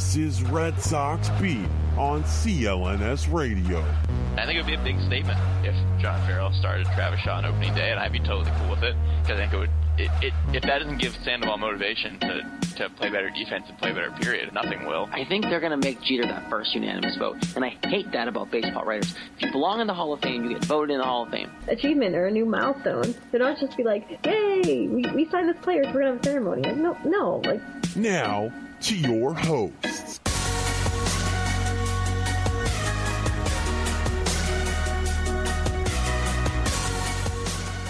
This is Red Sox Beat on CLNS Radio. I think it would be a big statement if John Farrell started Travis Shaw on opening day, and I'd be totally cool with it because I think it would. It, it, if that doesn't give Sandoval motivation to, to play better defense and play better, period, nothing will. I think they're going to make Jeter that first unanimous vote. And I hate that about baseball writers. If you belong in the Hall of Fame, you get voted in the Hall of Fame. achievement or a new milestone. They don't just be like, "Yay, we, we signed this player, so we're gonna have a ceremony." Like, no, no, like Now to your hosts.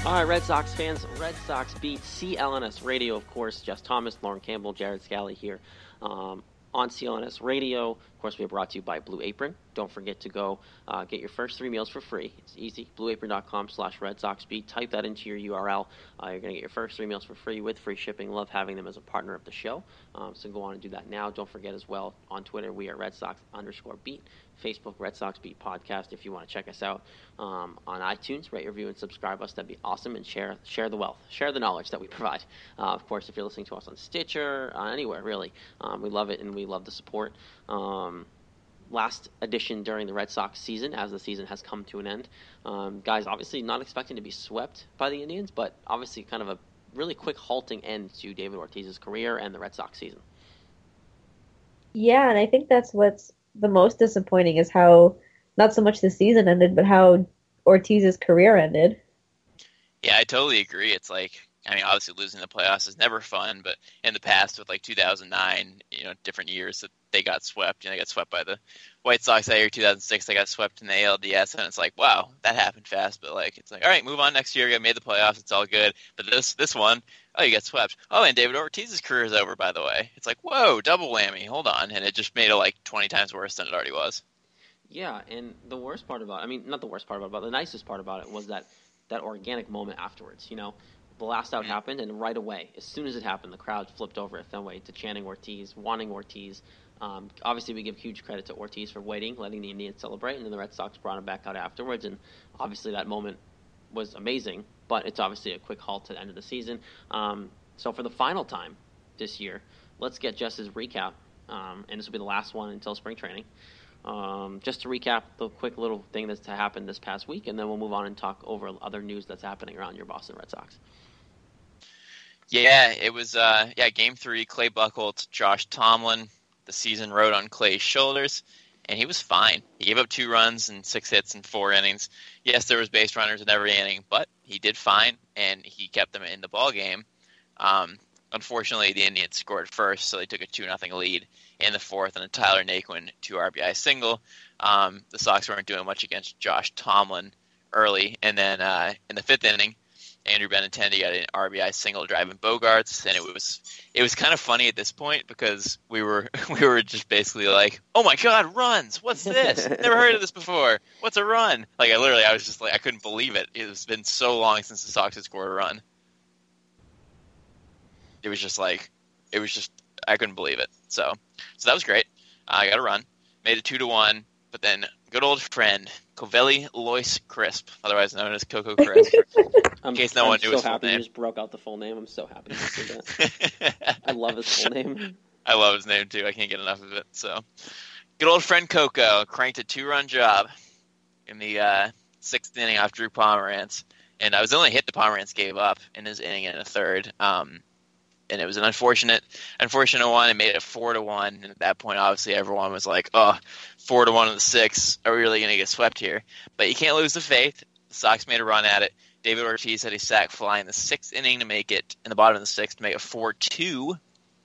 All right, Red Sox fans, Red Sox beat CLNS Radio, of course. Jess Thomas, Lauren Campbell, Jared Scally here um, on CLNS Radio. Of course, we are brought to you by Blue Apron. Don't forget to go uh, get your first three meals for free. It's easy. BlueApron.com slash Red. Type that into your URL. Uh, you're going to get your first three meals for free with free shipping. Love having them as a partner of the show. Um, so go on and do that now. Don't forget as well on Twitter, we are Red Sox underscore Beat. Facebook, Red Sox Beat Podcast. If you want to check us out um, on iTunes, rate, review, and subscribe us. That'd be awesome. And share share the wealth, share the knowledge that we provide. Uh, of course, if you're listening to us on Stitcher, uh, anywhere really, um, we love it and we love the support. Um, last edition during the Red Sox season, as the season has come to an end. Um, guys, obviously not expecting to be swept by the Indians, but obviously kind of a really quick halting end to David Ortiz's career and the Red Sox season. yeah, and I think that's what's the most disappointing is how not so much the season ended, but how Ortiz's career ended. Yeah, I totally agree. It's like, I mean, obviously losing the playoffs is never fun, but in the past with like 2009, you know, different years that they got swept, you know, they got swept by the White Sox that year, 2006, they got swept in the ALDS, and it's like, wow, that happened fast, but like, it's like, all right, move on next year, you made the playoffs, it's all good. But this, this one, oh, you got swept. Oh, and David Ortiz's career is over, by the way. It's like, whoa, double whammy, hold on. And it just made it like 20 times worse than it already was. Yeah, and the worst part about I mean, not the worst part about it, but the nicest part about it was that that organic moment afterwards. You know, the last out happened, and right away, as soon as it happened, the crowd flipped over at Fenway to chanting Ortiz, wanting Ortiz. Um, obviously, we give huge credit to Ortiz for waiting, letting the Indians celebrate, and then the Red Sox brought him back out afterwards. And obviously, that moment was amazing, but it's obviously a quick halt to the end of the season. Um, so, for the final time this year, let's get Jess's recap, um, and this will be the last one until spring training. Um, just to recap the quick little thing that's happened this past week, and then we'll move on and talk over other news that's happening around your Boston Red Sox. Yeah, it was uh yeah, game three, Clay Buchholz Josh Tomlin. The season rode on Clay's shoulders, and he was fine. He gave up two runs and six hits in four innings. Yes, there was base runners in every inning, but he did fine and he kept them in the ball game. Um, unfortunately, the Indians scored first, so they took a two nothing lead in the fourth, and a Tyler Naquin two RBI single. Um, the Sox weren't doing much against Josh Tomlin early, and then uh, in the fifth inning, Andrew Benintendi got an RBI single driving Bogaerts, and it was it was kind of funny at this point because we were we were just basically like, oh my god, runs! What's this? Never heard of this before. What's a run? Like I literally, I was just like, I couldn't believe it. It's been so long since the Sox had scored a run. It was just like, it was just I couldn't believe it. So so that was great. I got a run, made it two to one, but then good old friend Covelli Loyce Crisp, otherwise known as Coco Crisp. I'm, case no I'm one knew so his full happy you name. just broke out the full name. I'm so happy you that. I love his full name. I love his name too. I can't get enough of it. So, good old friend Coco cranked a two-run job in the uh, sixth inning off Drew Pomeranz, and I was the only hit the Pomeranz gave up in his inning and a third. Um, and it was an unfortunate, unfortunate one. It made it four to one, and at that point, obviously, everyone was like, "Oh, four to one in the sixth. Are we really going to get swept here?" But you can't lose the faith. The Sox made a run at it. David Ortiz had a sac fly in the sixth inning to make it in the bottom of the sixth to make it four two,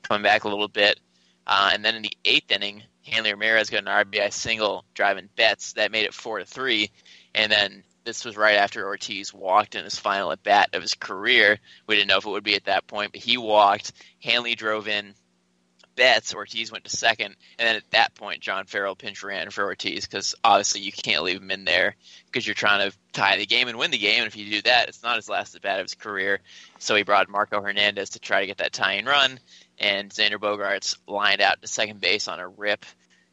coming back a little bit, uh, and then in the eighth inning, Hanley Ramirez got an RBI single driving Betts that made it four to three, and then this was right after Ortiz walked in his final at bat of his career. We didn't know if it would be at that point, but he walked. Hanley drove in Betts. Ortiz went to second, and then at that point, John Farrell pinch ran for Ortiz because obviously you can't leave him in there because you're trying to tie the game and win the game. And if you do that, it's not his last at bat of his career. So he brought Marco Hernandez to try to get that tying run, and Xander Bogaerts lined out to second base on a rip.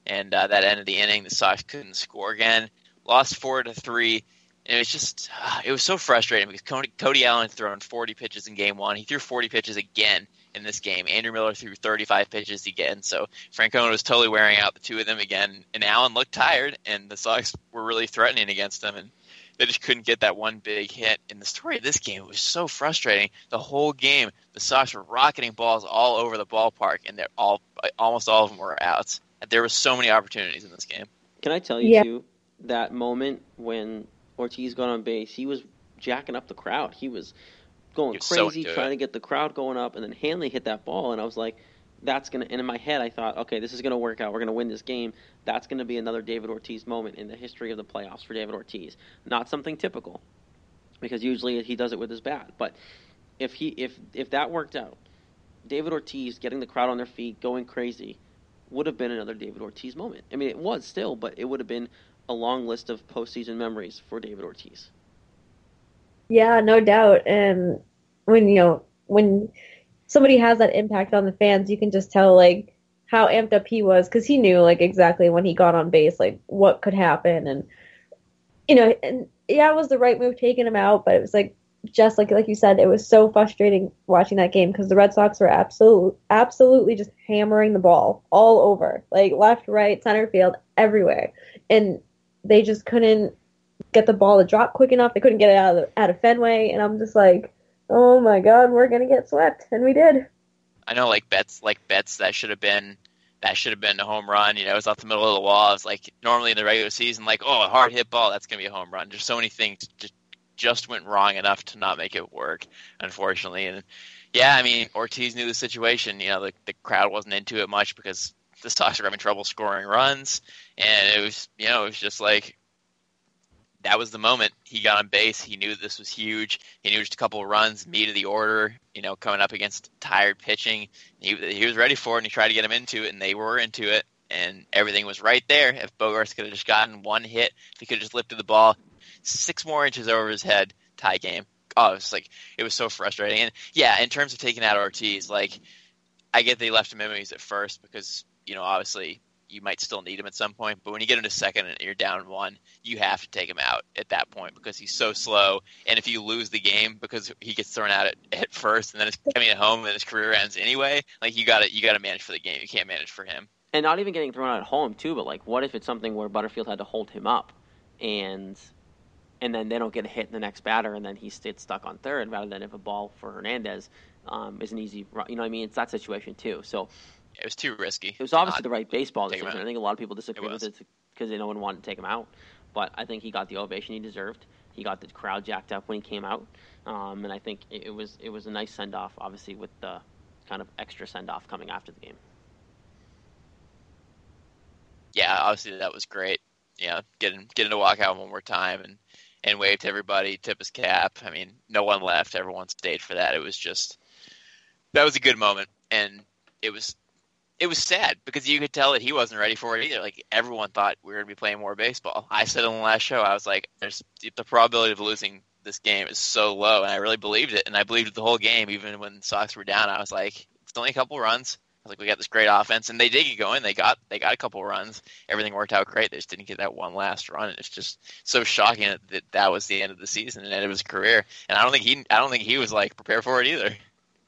And uh, that ended the inning. The Sox couldn't score again. Lost four to three and it was just uh, it was so frustrating because Cody, Cody Allen thrown 40 pitches in game one. He threw 40 pitches again in this game. Andrew Miller threw 35 pitches again. So Francona was totally wearing out the two of them again. And Allen looked tired, and the Sox were really threatening against them, and they just couldn't get that one big hit. And the story of this game was so frustrating. The whole game, the Sox were rocketing balls all over the ballpark, and they're all almost all of them were outs. There were so many opportunities in this game. Can I tell you Yeah. too that moment when Ortiz got on base, he was jacking up the crowd. He was going so crazy, it. trying to get the crowd going up, and then Hanley hit that ball, and I was like, "That's gonna." And in my head, I thought, "Okay, this is gonna work out. We're gonna win this game. That's gonna be another David Ortiz moment in the history of the playoffs for David Ortiz. Not something typical, because usually he does it with his bat. But if he if if that worked out, David Ortiz getting the crowd on their feet, going crazy, would have been another David Ortiz moment. I mean, it was still, but it would have been a long list of postseason memories for David Ortiz. Yeah, no doubt. And when you know when somebody has that impact on the fans, you can just tell like how amped up he was because he knew like exactly when he got on base like what could happen and you know and yeah it was the right move taking him out but it was like just like like you said it was so frustrating watching that game because the Red Sox were absolutely absolutely just hammering the ball all over like left right center field everywhere and they just couldn't get the ball to drop quick enough they couldn't get it out of out of Fenway and I'm just like oh my god we're gonna get swept and we did I know, like Betts, like Betts that should have been that should have been a home run. You know, it was off the middle of the wall. It's like normally in the regular season, like oh, a hard hit ball, that's gonna be a home run. There's so many things just just went wrong enough to not make it work, unfortunately. And yeah, I mean, Ortiz knew the situation. You know, the the crowd wasn't into it much because the Sox were having trouble scoring runs, and it was you know it was just like that was the moment he got on base. He knew this was huge. He knew just a couple of runs, mm-hmm. meat of the order, you know, coming up against tired pitching. He, he was ready for it, and he tried to get him into it, and they were into it, and everything was right there. If Bogaerts could have just gotten one hit, if he could have just lifted the ball six more inches over his head, tie game. Oh, it was like it was so frustrating. And yeah, in terms of taking out Ortiz, like I get they left him enemies at first because you know obviously you might still need him at some point. But when you get into second and you're down one, you have to take him out at that point because he's so slow. And if you lose the game because he gets thrown out at, at first and then it's coming at home and his career ends anyway, like you got to you got to manage for the game. You can't manage for him. And not even getting thrown out at home too, but like, what if it's something where Butterfield had to hold him up, and and then they don't get a hit in the next batter, and then he stayed stuck on third, rather than if a ball for Hernandez um, is an easy, you know, what I mean, it's that situation too. So It was too risky. It was obviously the right baseball decision. I think a lot of people disagree It with it because no one wanted to take him out. But I think he got the ovation he deserved. He got the crowd jacked up when he came out, um, and I think it, it was it was a nice send off. Obviously, with the kind of extra send off coming after the game. yeah, obviously that was great. Know, getting getting to walk out one more time and and wave to everybody, tip his cap. I mean, no one left. Everyone stayed for that. It was just that was a good moment, and it was it was sad because you could tell that he wasn't ready for it either. Like everyone thought we were going to be playing more baseball. I said on the last show, I was like, "There's the probability of losing this game is so low," and I really believed it, and I believed it the whole game, even when the Sox were down. I was like, "It's only a couple runs." I was like, "We got this great offense," and they did get going. They got they got a couple runs. Everything worked out great. They just didn't get that one last run, and it's just so shocking that that, was the end of the season and end of his career. And I don't think he I don't think he was like prepared for it either.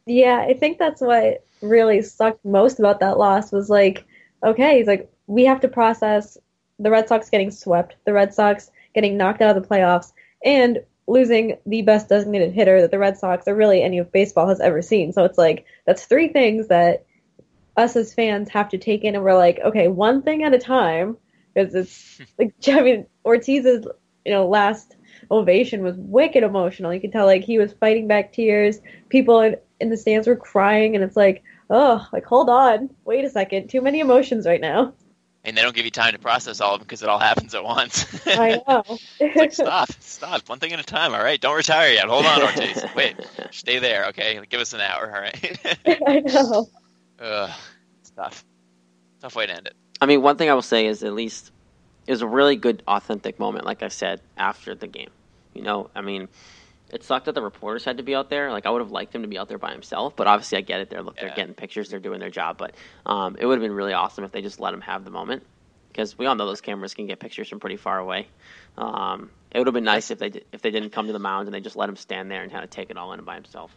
Yeah, I think that's what really sucked most about that loss was like, okay, he's like, we have to process the Red Sox getting swept, the Red Sox getting knocked out of the playoffs, and losing the best designated hitter that the Red Sox or really any of baseball has ever seen. So it's like that's three things that us as fans have to take in, and we're like, okay, one thing at a time, because it's like I mean Ortiz's you know last ovation was wicked emotional. You could tell like he was fighting back tears. People in, in the stands were crying, and it's like, oh, like hold on, wait a second, too many emotions right now. And they don't give you time to process all of them because it all happens at once. I know. it's like stop, stop, one thing at a time. All right, don't retire yet. Hold on, Ortiz. Wait, stay there. Okay, give us an hour. All right. I know. Ugh, it's tough. Tough way to end it. I mean, one thing I will say is at least it was a really good, authentic moment, like I said, after the game. You know, I mean, it sucked that the reporters had to be out there. Like, I would have liked him to be out there by himself, but obviously I get it. They're, look, Yeah. they're getting pictures, they're doing their job, but um, it would have been really awesome if they just let him have the moment. Because we all know those cameras can get pictures from pretty far away. Um, it would have been nice if they did, if they didn't come to the mound and they just let him stand there and kind of take it all in by himself.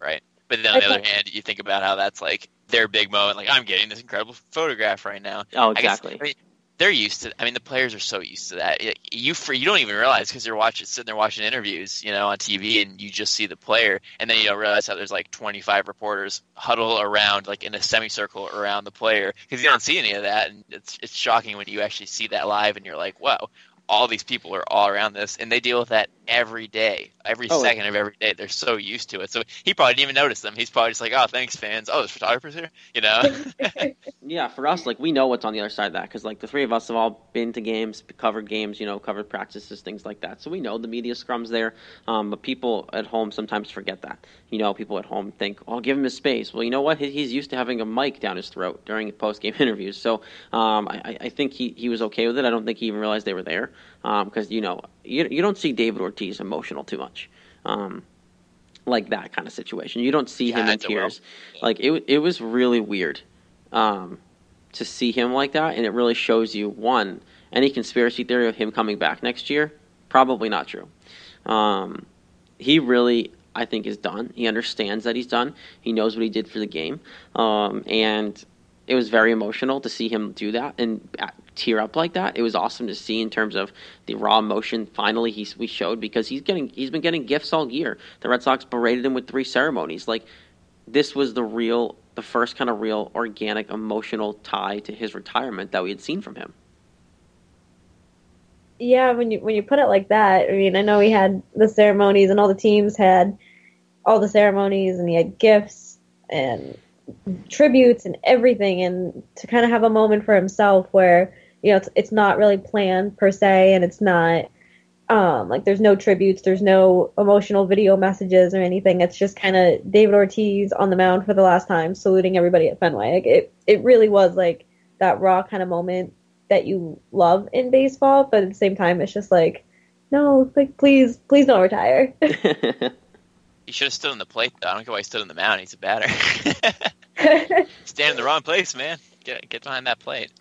Right. But then on the other hand, you think about how that's like their big moment. Like I'm getting this incredible photograph right now. Oh, I guess- exactly. I mean, they're used to. I mean, the players are so used to that. You for you don't even realize because you're watching, sitting there watching interviews, you know, on TV, and you just see the player, and then you don't realize how there's like 25 reporters huddle around, like in a semicircle around the player, because you don't see any of that, and it's it's shocking when you actually see that live, and you're like, wow. All these people are all around this, and they deal with that every day, every Oh, second of every day. They're so used to it. So he probably didn't even notice them. He's probably just like, "Oh, thanks, fans. Oh, there's photographers here." You know? Yeah, for us, like we know what's on the other side of that because like the three of us have all been to games, covered games, you know, covered practices, things like that. So we know the media scrums there. Um, but people at home sometimes forget that. You know, people at home think, "Oh, give him his space." Well, you know what? He's used to having a mic down his throat during post game interviews. So um, I, I- I think he, he was okay with it. I don't think he even realized they were there because you know you you don't see David Ortiz emotional too much. Um, like that kind of situation. You don't see him in a well- tears. Like it, it was really weird um, to see him like that, and it really shows you one any conspiracy theory of him coming back next year. Probably not true. Um, he really, I think, is done. He understands that he's done. He knows what he did for the game, um, and it was very emotional to see him do that and uh, tear up like that. It was awesome to see in terms of the raw emotion. Finally, he's we showed because he's getting he's been getting gifts all year. The Red Sox berated him with three ceremonies. Like this was the real, the first kind of real organic emotional tie to his retirement that we had seen from him. yeah, when you when you put it like that, I mean, I know he had the ceremonies and all the teams had all the ceremonies and he had gifts and tributes and everything and to kind of have a moment for himself where you know it's, it's not really planned per se and it's not um like there's no tributes there's no emotional video messages or anything. It's just kind of david ortiz on the mound for the last time saluting everybody at fenway. Like it, it really was like that raw kind of moment that you love in baseball but at the same time it's just like no like please please don't retire he should have stood on the plate. Though. I don't care why he stood on the mound. He's a batter. Stand in the wrong place, man. Get get behind that plate.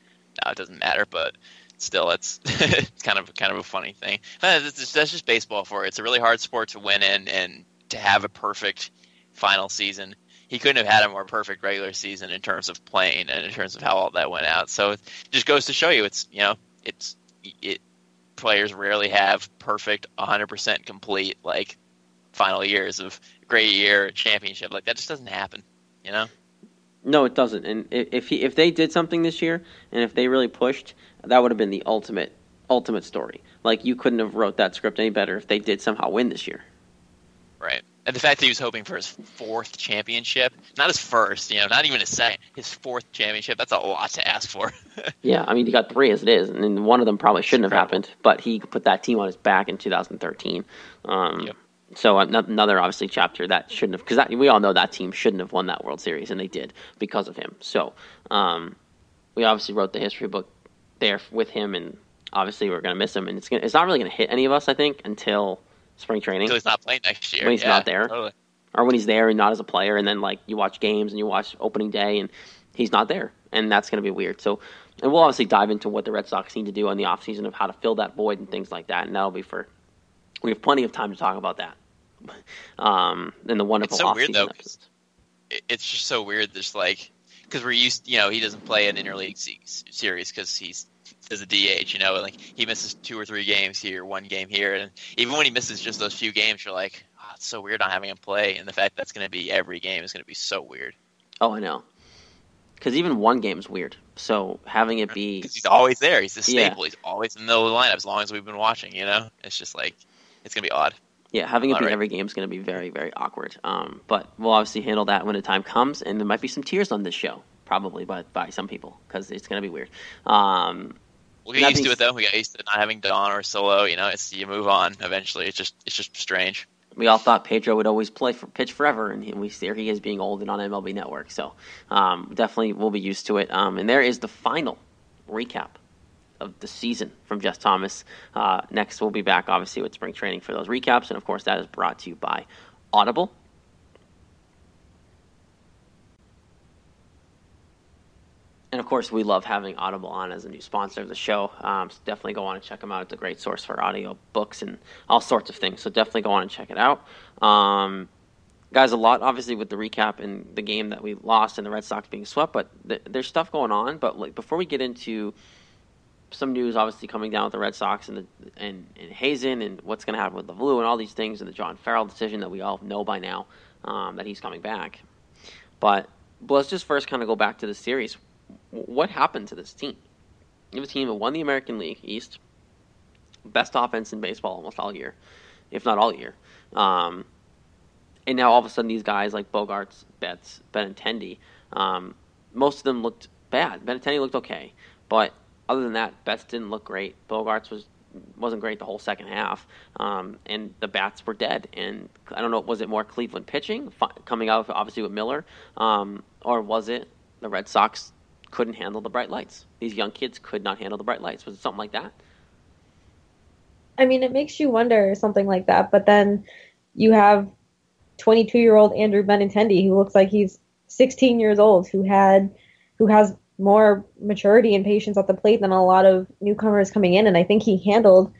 No, it doesn't matter, but still, it's it's kind of kind of a funny thing. Uh, that's just, that's just baseball for you. It's a really hard sport to win in, and to have a perfect final season. He couldn't have had a more perfect regular season in terms of playing and in terms of how all that went out. So it just goes to show you, it's you know, it's it. Players rarely have perfect, 100% complete like final years of great year championship. Like that just doesn't happen. You know. No, it doesn't. And if he, if they did something this year, and if they really pushed, that would have been the ultimate ultimate story. Like you couldn't have wrote that script any better if they did somehow win this year. Right. And the fact that he was hoping for his fourth championship, not his first, you know, not even his second, his fourth championship, that's a lot to ask for. Yeah, I mean he got three as it is, and one of them probably shouldn't have happened. But he put that team on his back in 2013. Um, Yep. So another obviously chapter that shouldn't have because we all know that team shouldn't have won that World Series, and they did because of him. So um, we obviously wrote the history book there with him, and obviously we're gonna miss him, and it's gonna, it's not really gonna hit any of us, I think, until spring training. Until he's not playing next year. When he's Yeah, not there. Totally. or when he's there and not as a player, and then like you watch games and you watch opening day and he's not there, and that's going to be weird. So, and we'll obviously dive into what the Red Sox need to do in the offseason of how to fill that void and things like that, and that'll be for we have plenty of time to talk about that. Um, and the wonderful It's so weird, though, 'cause- episodes. It- It's just so weird. There's like, because we're used, you know, he doesn't play an interleague se- series because he's as a DH. You know, like he misses two or three games here, one game here, and even when he misses just those few games, you're like, oh, it's so weird not having him play. And the fact that's going to be every game is going to be so weird. Oh, I know. Because even one game is weird. So having it be because he's always there, he's the Yeah. staple. He's always in the middle of the lineup as long as we've been watching. You know, it's just like it's going to be odd. Yeah, having it be Alright. every game is going to be very, very awkward. Um, but we'll obviously handle that when the time comes, and there might be some tears on this show, probably by by some people, because it's going to be weird. Um, We'll get used to it though. We got used to not having Don or Solo. You know, it's you move on eventually. It's just it's just strange. we all thought Pedro would always play for pitch forever, and we there he is being old and on MLB Network. So um, definitely we'll be used to it. Um, and there is the final recap of the season from Jess Thomas. Uh, next, we'll be back obviously with spring training for those recaps, and of course that is brought to you by Audible. And of course, we love having Audible on as a new sponsor of the show. Um, so definitely go on and check them out. It's a great source for audio books and all sorts of things. So definitely go on and check it out. Um, guys, a lot obviously with the recap and the game that we lost and the Red Sox being swept, but th- there's stuff going on. But like before we get into some news, obviously coming down with the Red Sox and the and, and Hazen and what's going to happen with the Blue and all these things and the John Farrell decision that we all know by now um, that he's coming back. But, but let's just first kind of go back to the series. What happened to this team? You have a team that won the American League East, best offense in baseball almost all year, if not all year. Um, and now all of a sudden these guys like Bogaerts, Betts, Benintendi, um, most of them looked bad. Benintendi looked okay, but other than that, Betts didn't look great. Bogaerts was wasn't great the whole second half, um, and the bats were dead. And I don't know, was it more Cleveland pitching coming out obviously with Miller, um, or was it the Red Sox couldn't handle the bright lights? These young kids could not handle the bright lights. Was it something like that? I mean, it makes you wonder something like that. But then you have 22 year old Andrew Benintendi, who looks like he's 16 years old, who had, who has more maturity and patience at the plate than a lot of newcomers coming in. And I think he handled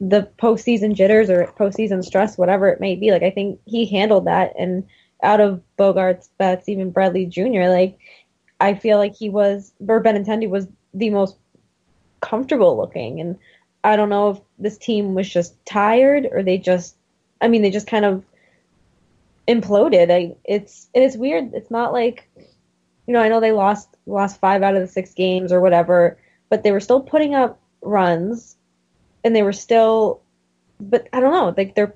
the postseason jitters or postseason stress, whatever it may be. Like I think he handled that. And out of Bogaerts, Betts, even Bradley Jr., like I feel like he was, or Benintendi was the most comfortable looking. And I don't know if this team was just tired or they just, I mean, they just kind of imploded. I, it's and it's weird. It's not like, you know, I know they lost lost five out of the six games or whatever, but they were still putting up runs, and they were still, but I don't know, like they're,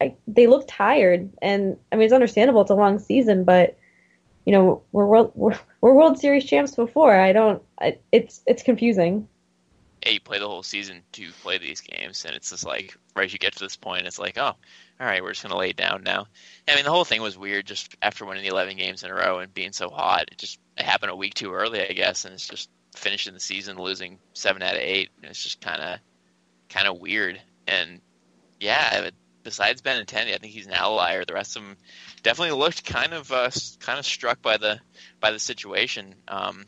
I, they look tired, and I mean it's understandable. It's a long season, but you know we're world we're, we're World Series champs before. I don't. I, it's it's confusing. Yeah, you play the whole season to play these games, and it's just like right you get to this point, it's like, oh, all right, we're just gonna lay down now. I mean, the whole thing was weird just after winning the 11 games in a row and being so hot. It just it happened a week too early, I guess, and it's just finishing the season losing seven out of eight. And it's just kind of kind of weird. And yeah, besides Benintendi, I think he's an outlier. The rest of them definitely looked kind of uh, kind of struck by the by the situation. Um,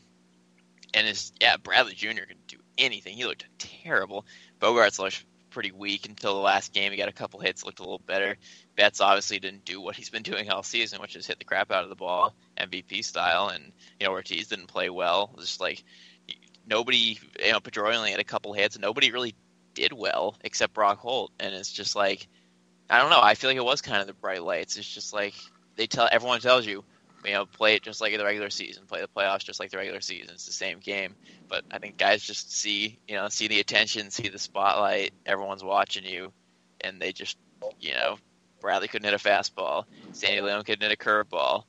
and his yeah, Bradley Jr. could do anything. He looked terrible. Bogaerts looked pretty weak until the last game. He got a couple hits, looked a little better. Betts obviously didn't do what he's been doing all season, which is hit the crap out of the ball, MVP style. And you know Ortiz didn't play well. Just like nobody, you know, Pedroia only had a couple hits, nobody really did well except Brock Holt. And it's just like I don't know. I feel like it was kind of the bright lights. It's just like they tell everyone tells you, you know, play it just like the regular season, play the playoffs just like the regular season. It's the same game. But I think guys just see, you know, see the attention, see the spotlight. Everyone's watching you, and they just, you know, Bradley couldn't hit a fastball. Sandy Leon couldn't hit a curveball.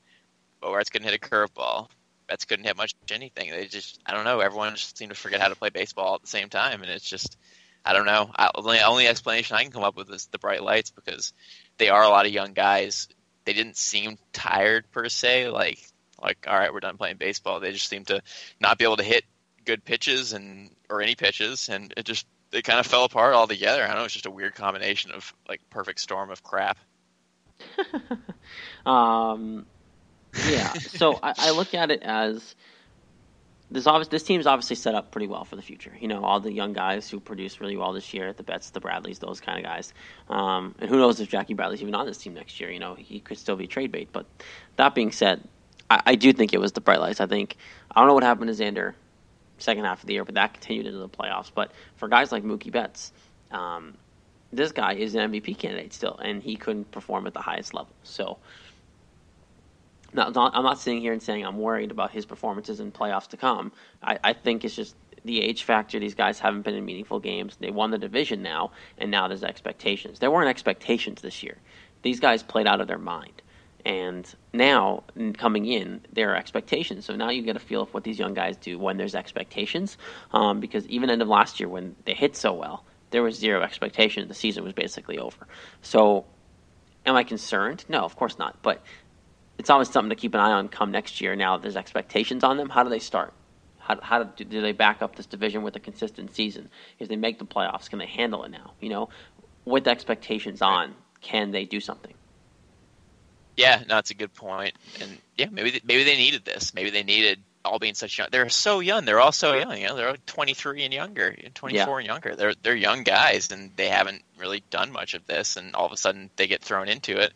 Bogaerts couldn't hit a curveball. Betts couldn't hit much anything. They just, I don't know. Everyone just seemed to forget how to play baseball at the same time, and it's just, I don't know. I, only explanation I can come up with is the bright lights because they are a lot of young guys. They didn't seem tired per se. Like, like all right, we're done playing baseball. They just seemed to not be able to hit good pitches and or any pitches, and it just they kind of fell apart altogether. I don't know. It's just a weird combination of like perfect storm of crap. um, yeah. So I, I look at it as this. Obvious, this team's obviously set up pretty well for the future. You know, all the young guys who produced really well this year, the Betts, the Bradleys, those kind of guys. Um, and who knows if Jackie Bradley's even on this team next year? You know, he could still be trade bait. But that being said, I, I do think it was the bright lights. I think I don't know what happened to Xander second half of the year, but that continued into the playoffs. But for guys like Mookie Betts, um, this guy is an MVP candidate still, and he couldn't perform at the highest level. So, not, not, I'm not sitting here and saying I'm worried about his performances in playoffs to come. I, I think it's just the age factor. These guys haven't been in meaningful games. They won the division now, and now there's expectations. There weren't expectations this year. These guys played out of their mind. And now, coming in, there are expectations. So now you get a feel of what these young guys do when there's expectations. Um, because even end of last year, when they hit so well, there was zero expectation. The season was basically over. So, am I concerned? No, of course not. But it's always something to keep an eye on come next year. Now that there's expectations on them. How do they start? How, how do, do they back up this division with a consistent season? If they make the playoffs, can they handle it now? You know, with expectations on, can they do something? Yeah, no, that's a good point. And yeah, maybe they, maybe they needed this. Maybe they needed all being such young. They're so young. They're all so young. You know, they're 23 and younger, 24 yeah. and younger. They're they're young guys, and they haven't really done much of this. And all of a sudden, they get thrown into it.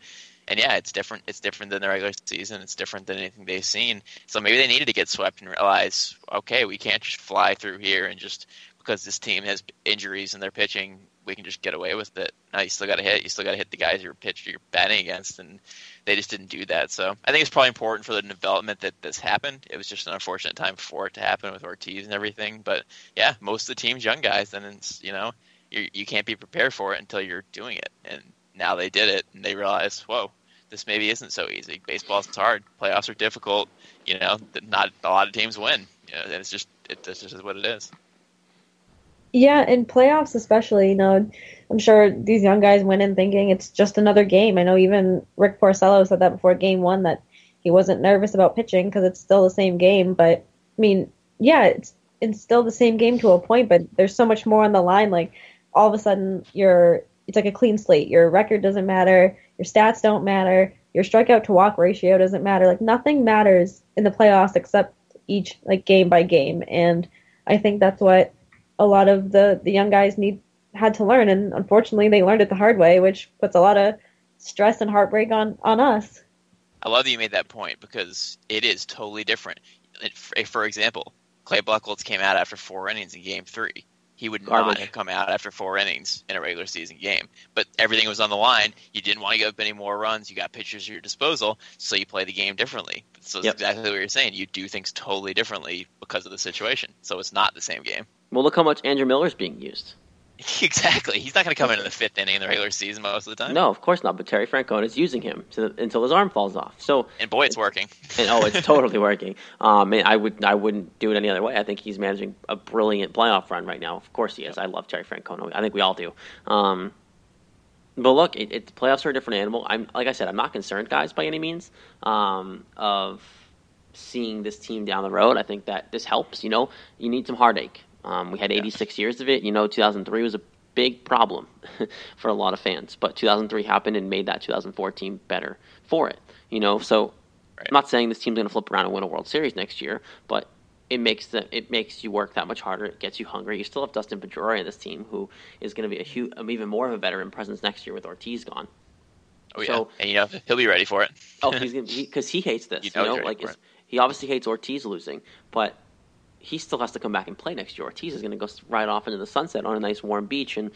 And yeah, it's different. It's different than the regular season. It's different than anything they've seen. So maybe they needed to get swept and realize, okay, we can't just fly through here and just because this team has injuries and they're pitching, we can just get away with it. Now you still got to hit. You still got to hit the guys you're pitching, you're batting against, and they just didn't do that. So I think it's probably important for the development that this happened. It was just an unfortunate time for it to happen with Ortiz and everything. But yeah, most of the team's young guys, and it's you know you you can't be prepared for it until you're doing it. And now they did it, and they realized, whoa, this maybe isn't so easy. Baseball's hard. Playoffs are difficult. You know, not a lot of teams win. You know, it's just it, this just is what it is. Yeah, in playoffs especially, you know, I'm sure these young guys went in thinking it's just another game. I know even Rick Porcello said that before game one that he wasn't nervous about pitching because it's still the same game. But I mean, yeah, it's it's still the same game to a point, but there's so much more on the line. Like all of a sudden, you're it's like a clean slate. Your record doesn't matter, your stats don't matter, your strikeout to walk ratio doesn't matter. Like nothing matters in the playoffs except each like game by game, and I think that's what a lot of the the young guys need had to learn, and unfortunately, they learned it the hard way, which puts a lot of stress and heartbreak on on us. I love that you made that point because it is totally different. For example, Clay Buchholz came out after four innings in Game Three. He would Garbage. not have come out after four innings in a regular season game. But everything was on the line. You didn't want to give up any more runs. You got pitchers at your disposal, so you play the game differently. So yep. exactly what you're saying. You do things totally differently because of the situation. So it's not the same game. Well, look how much Andrew Miller is being used. Exactly. He's not going to come into the fifth inning in the regular season most of the time. No, of course not. But Terry Francona is using him to, until his arm falls off. So and boy, it's working. and oh, it's totally working. Um, I would I wouldn't do it any other way. I think he's managing a brilliant playoff run right now. Of course he is. I love Terry Francona. I think we all do. Um, but look, it, it, the playoffs are a different animal. I'm like I said, I'm not concerned, guys, by any means. Um, of seeing this team down the road, I think that this helps. You know, you need some heartache. Um, we had 86 years of it. You know, 2003 was a big problem for a lot of fans, but 2003 happened and made that 2014 better for it. You know, so right. I'm not saying this team's going to flip around and win a World Series next year, but it makes the, it makes you work that much harder. It gets you hungry. You still have Dustin Pedroia in this team, who is going to be a huge, um, even more of a veteran presence next year with Ortiz gone. Oh yeah, so, and you know he'll be ready for it. oh, he's because he, he, hates this. You know, you know? like he obviously hates Ortiz losing, but he still has to come back and play next year. Ortiz is going to go right off into the sunset on a nice warm beach and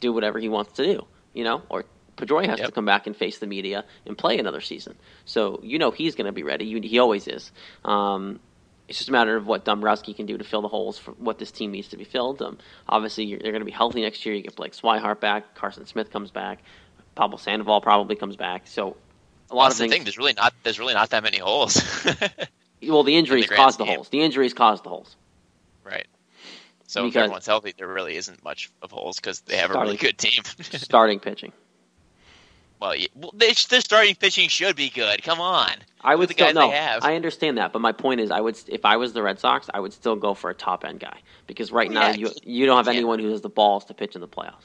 do whatever he wants to do, you know? Or Pedroia has yep. to come back and face the media and play another season. So you know he's going to be ready. He always is. Um, it's just a matter of what Dombrowski can do to fill the holes for what this team needs to be filled. Um, obviously, they're going to be healthy next year. You get Blake Swihart back, Carson Smith comes back, Pablo Sandoval probably comes back. So a lot well, of things. The thing. There's really not. There's really not that many holes. Well, the injuries the caused the holes. The injuries caused the holes. Right. So because if everyone's healthy, there really isn't much of holes because they have starting, a really good team. starting pitching. Well, yeah, well they, their starting pitching should be good. Come on. I would the still, no, I understand that, but my point is, I would if I was the Red Sox, I would still go for a top end guy because right now you you don't have anyone who has the balls to pitch in the playoffs.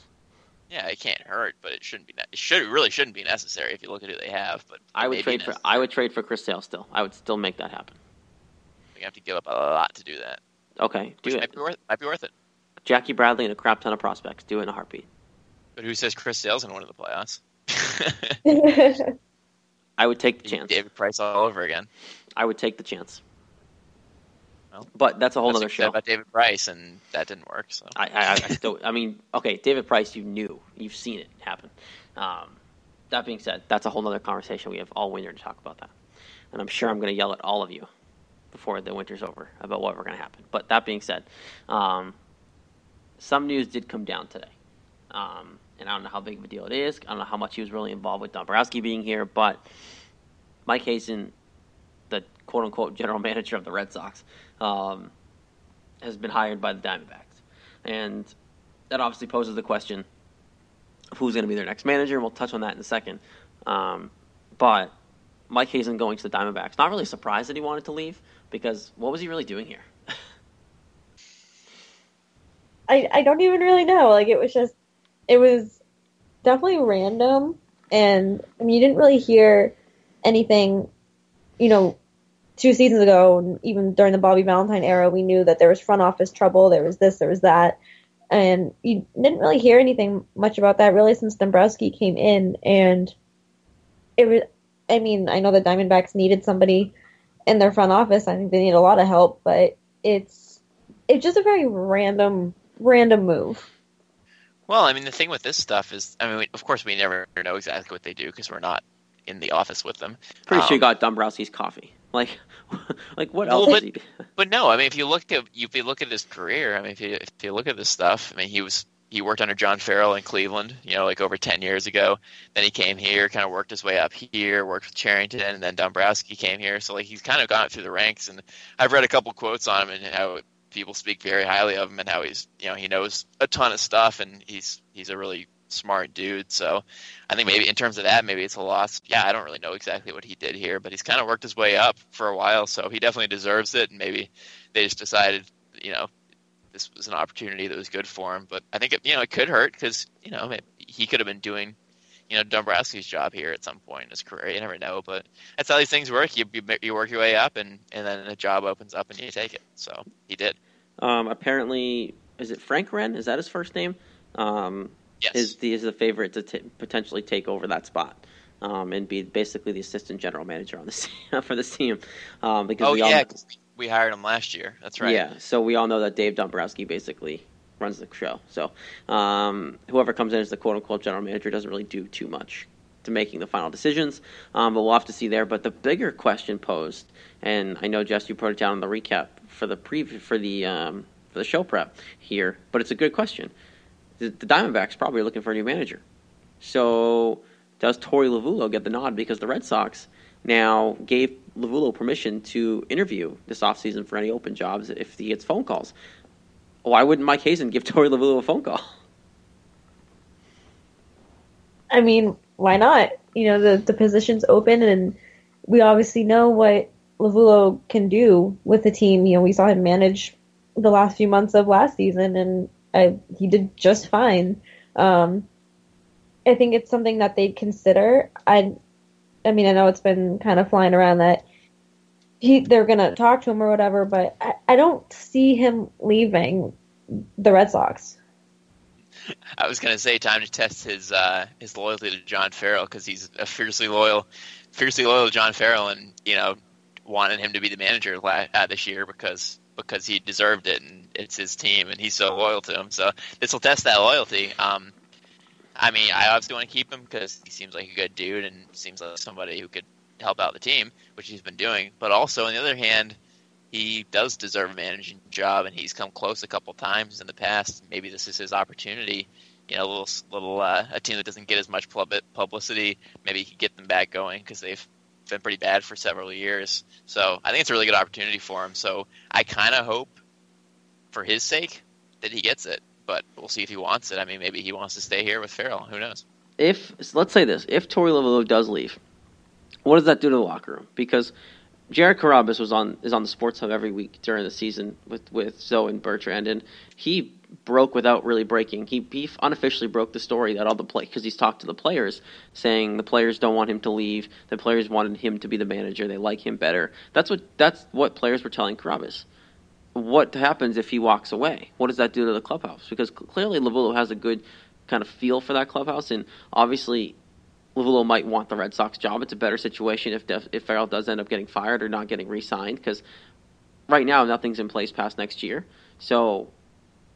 Yeah, it can't hurt, but it shouldn't be. It should it really shouldn't be necessary if you look at who they have. But I would trade for I would trade for Chris Sale still. I would still make that happen. You have to give up a lot to do that. Okay, do Which it. Might be, worth, might be worth it. Jackie Bradley and a crap ton of prospects. Do it in a heartbeat. But who says Chris Sale's in one of the playoffs? I would take the chance. David Price all over again. I would take the chance. Well, but that's a whole that's other what you said show. about David Price, and that didn't work. So I, I, I still, I mean, okay, David Price, you knew, you've seen it happen. Um, that being said, that's a whole other conversation. We have all winter to talk about that, and I'm sure I'm going to yell at all of you before the winter's over about what we're going to happen. But that being said, um, some news did come down today, um, and I don't know how big of a deal it is. I don't know how much he was really involved with Dombrowski being here, but Mike Hazen, the quote unquote general manager of the Red Sox, um, has been hired by the Diamondbacks. And that obviously poses the question of who's going to be their next manager. and We'll touch on that in a second. Um, but Mike Hazen going to the Diamondbacks, not really surprised that he wanted to leave because what was he really doing here? I, I don't even really know. Like it was just it was definitely random and I mean you didn't really hear anything, you know, two seasons ago, and even during the Bobby Valentine era, we knew that there was front office trouble, there was this, there was that. And you didn't really hear anything much about that really since Dombrowski came in and it was I mean, I know the Diamondbacks needed somebody in their front office. I think they need a lot of help, but it's it's just a very random random move. Well, I mean, the thing with this stuff is, I mean, we, of course, we never know exactly what they do because we're not in the office with them. Pretty sure he Um, got Dombrowski's coffee. Like, like what Well, else? but- he? But no, I mean, if you look at if you look at his career, I mean, if you if you look at this stuff, I mean, he was he worked under John Farrell in Cleveland, you know, like over ten years ago. Then he came here, kind of worked his way up here, worked with Cherington, and then Dombrowski came here. So like he's kind of gone through the ranks, and I've read a couple quotes on him and how people speak very highly of him and how he's you know he knows a ton of stuff and he's he's a really smart dude. So I think maybe in terms of that, maybe it's a loss. Yeah, I don't really know exactly what he did here, but he's kind of worked his way up for a while, so he definitely deserves it. And maybe they just decided, you know, this was an opportunity that was good for him. But I think it, you know it could hurt because you know he could have been doing. You know Dombrowski's job here at some point in his career. You never know, but that's how these things work. You you, you work your way up, and, and then a job opens up, and you take it. So he did. Um, apparently, is it Frank Wren? Is that his first name? Um, Yes. is the is the favorite to t- potentially take over that spot um, and be basically the assistant general manager on the for this team um, because oh we all yeah, 'cause we hired him last year. That's right. yeah so we all know that Dave Dombrowski basically runs the show so um, whoever comes in as the quote unquote general manager doesn't really do too much to making the final decisions um, but we'll have to see there but the bigger question posed and I know Jess you put it down in the recap for the preview for the um, for the show prep here but it's a good question the, the Diamondbacks probably are looking for a new manager. So does Torey Lovullo get the nod because the Red Sox now gave Lovullo permission to interview this offseason for any open jobs if he gets phone calls? Why wouldn't Mike Hazen give Torey Lovullo a phone call? I mean, why not? You know, the the position's open, and we obviously know what Lovullo can do with the team. You know, we saw him manage the last few months of last season, and I, he did just fine. Um, I think it's something that they'd consider. I, I mean, I know it's been kind of flying around that he they're gonna talk to him or whatever, but I, I don't see him leaving the Red Sox. I was gonna say time to test his uh, his loyalty to John Farrell because he's a fiercely loyal, fiercely loyal to John Farrell, and you know wanted him to be the manager la- uh, this year because because he deserved it and it's his team and he's so loyal to him. So this will test that loyalty. Um, I mean, I obviously want to keep him because he seems like a good dude and seems like somebody who could help out the team, which he's been doing. But also on the other hand, he does deserve a managing job, and he's come close a couple times in the past. Maybe this is his opportunity. You know, a little, little uh, a team that doesn't get as much pub- publicity. Maybe he could get them back going because they've been pretty bad for several years. So I think it's a really good opportunity for him. So I kind of hope, for his sake, that he gets it. But we'll see if he wants it. I mean, maybe he wants to stay here with Farrell. Who knows? If let's say this, if Torey Lovullo does leave, what does that do to the locker room? Because Jared Carrabis was on is on the Sports Hub every week during the season with with Zoe and Bertrand, and he broke without really breaking. He, he unofficially broke the story that all the play because he's talked to the players, saying the players don't want him to leave. The players wanted him to be the manager. They like him better. That's what that's what players were telling Carrabis. What happens if he walks away? What does that do to the clubhouse? Because clearly Lovullo has a good kind of feel for that clubhouse, and obviously Lovullo might want the Red Sox job. It's a better situation if Def, if Farrell does end up getting fired or not getting re-signed because right now nothing's in place past next year. So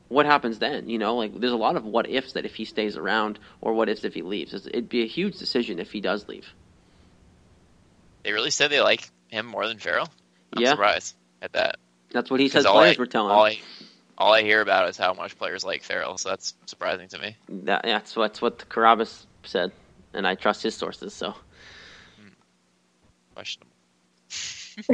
what happens then? You know, like there's a lot of what ifs that if he stays around or what ifs if he leaves. It'd be a huge decision if he does leave. They really said they like him more than Farrell. I'm Yeah. surprised at that. That's what he says all players I- were telling all him. I, all I hear about is how much players like Farrell, so that's surprising to me. That, that's what's what Carrabis said, and I trust his sources. So hmm. Questionable.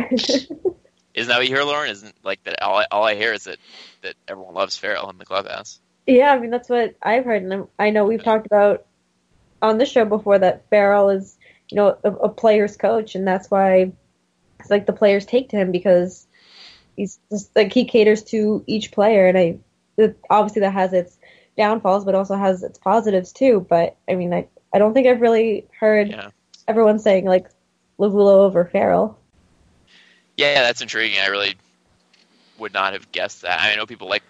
Isn't that what you hear, Lauren? Isn't like that? All I, all I hear is that that everyone loves Farrell in the clubhouse. Yeah, I mean that's what I've heard, and I'm- I know we've talked about on the show before that Farrell is, you know, a, a player's coach, and that's why it's like the players take to him because he's just like he caters to each player, and I it, obviously that has its downfalls, but also has its positives too. But I mean, I I don't think I've really heard Yeah. everyone saying like Lovullo over Farrell. Yeah, that's intriguing. I really would not have guessed that. I, know people like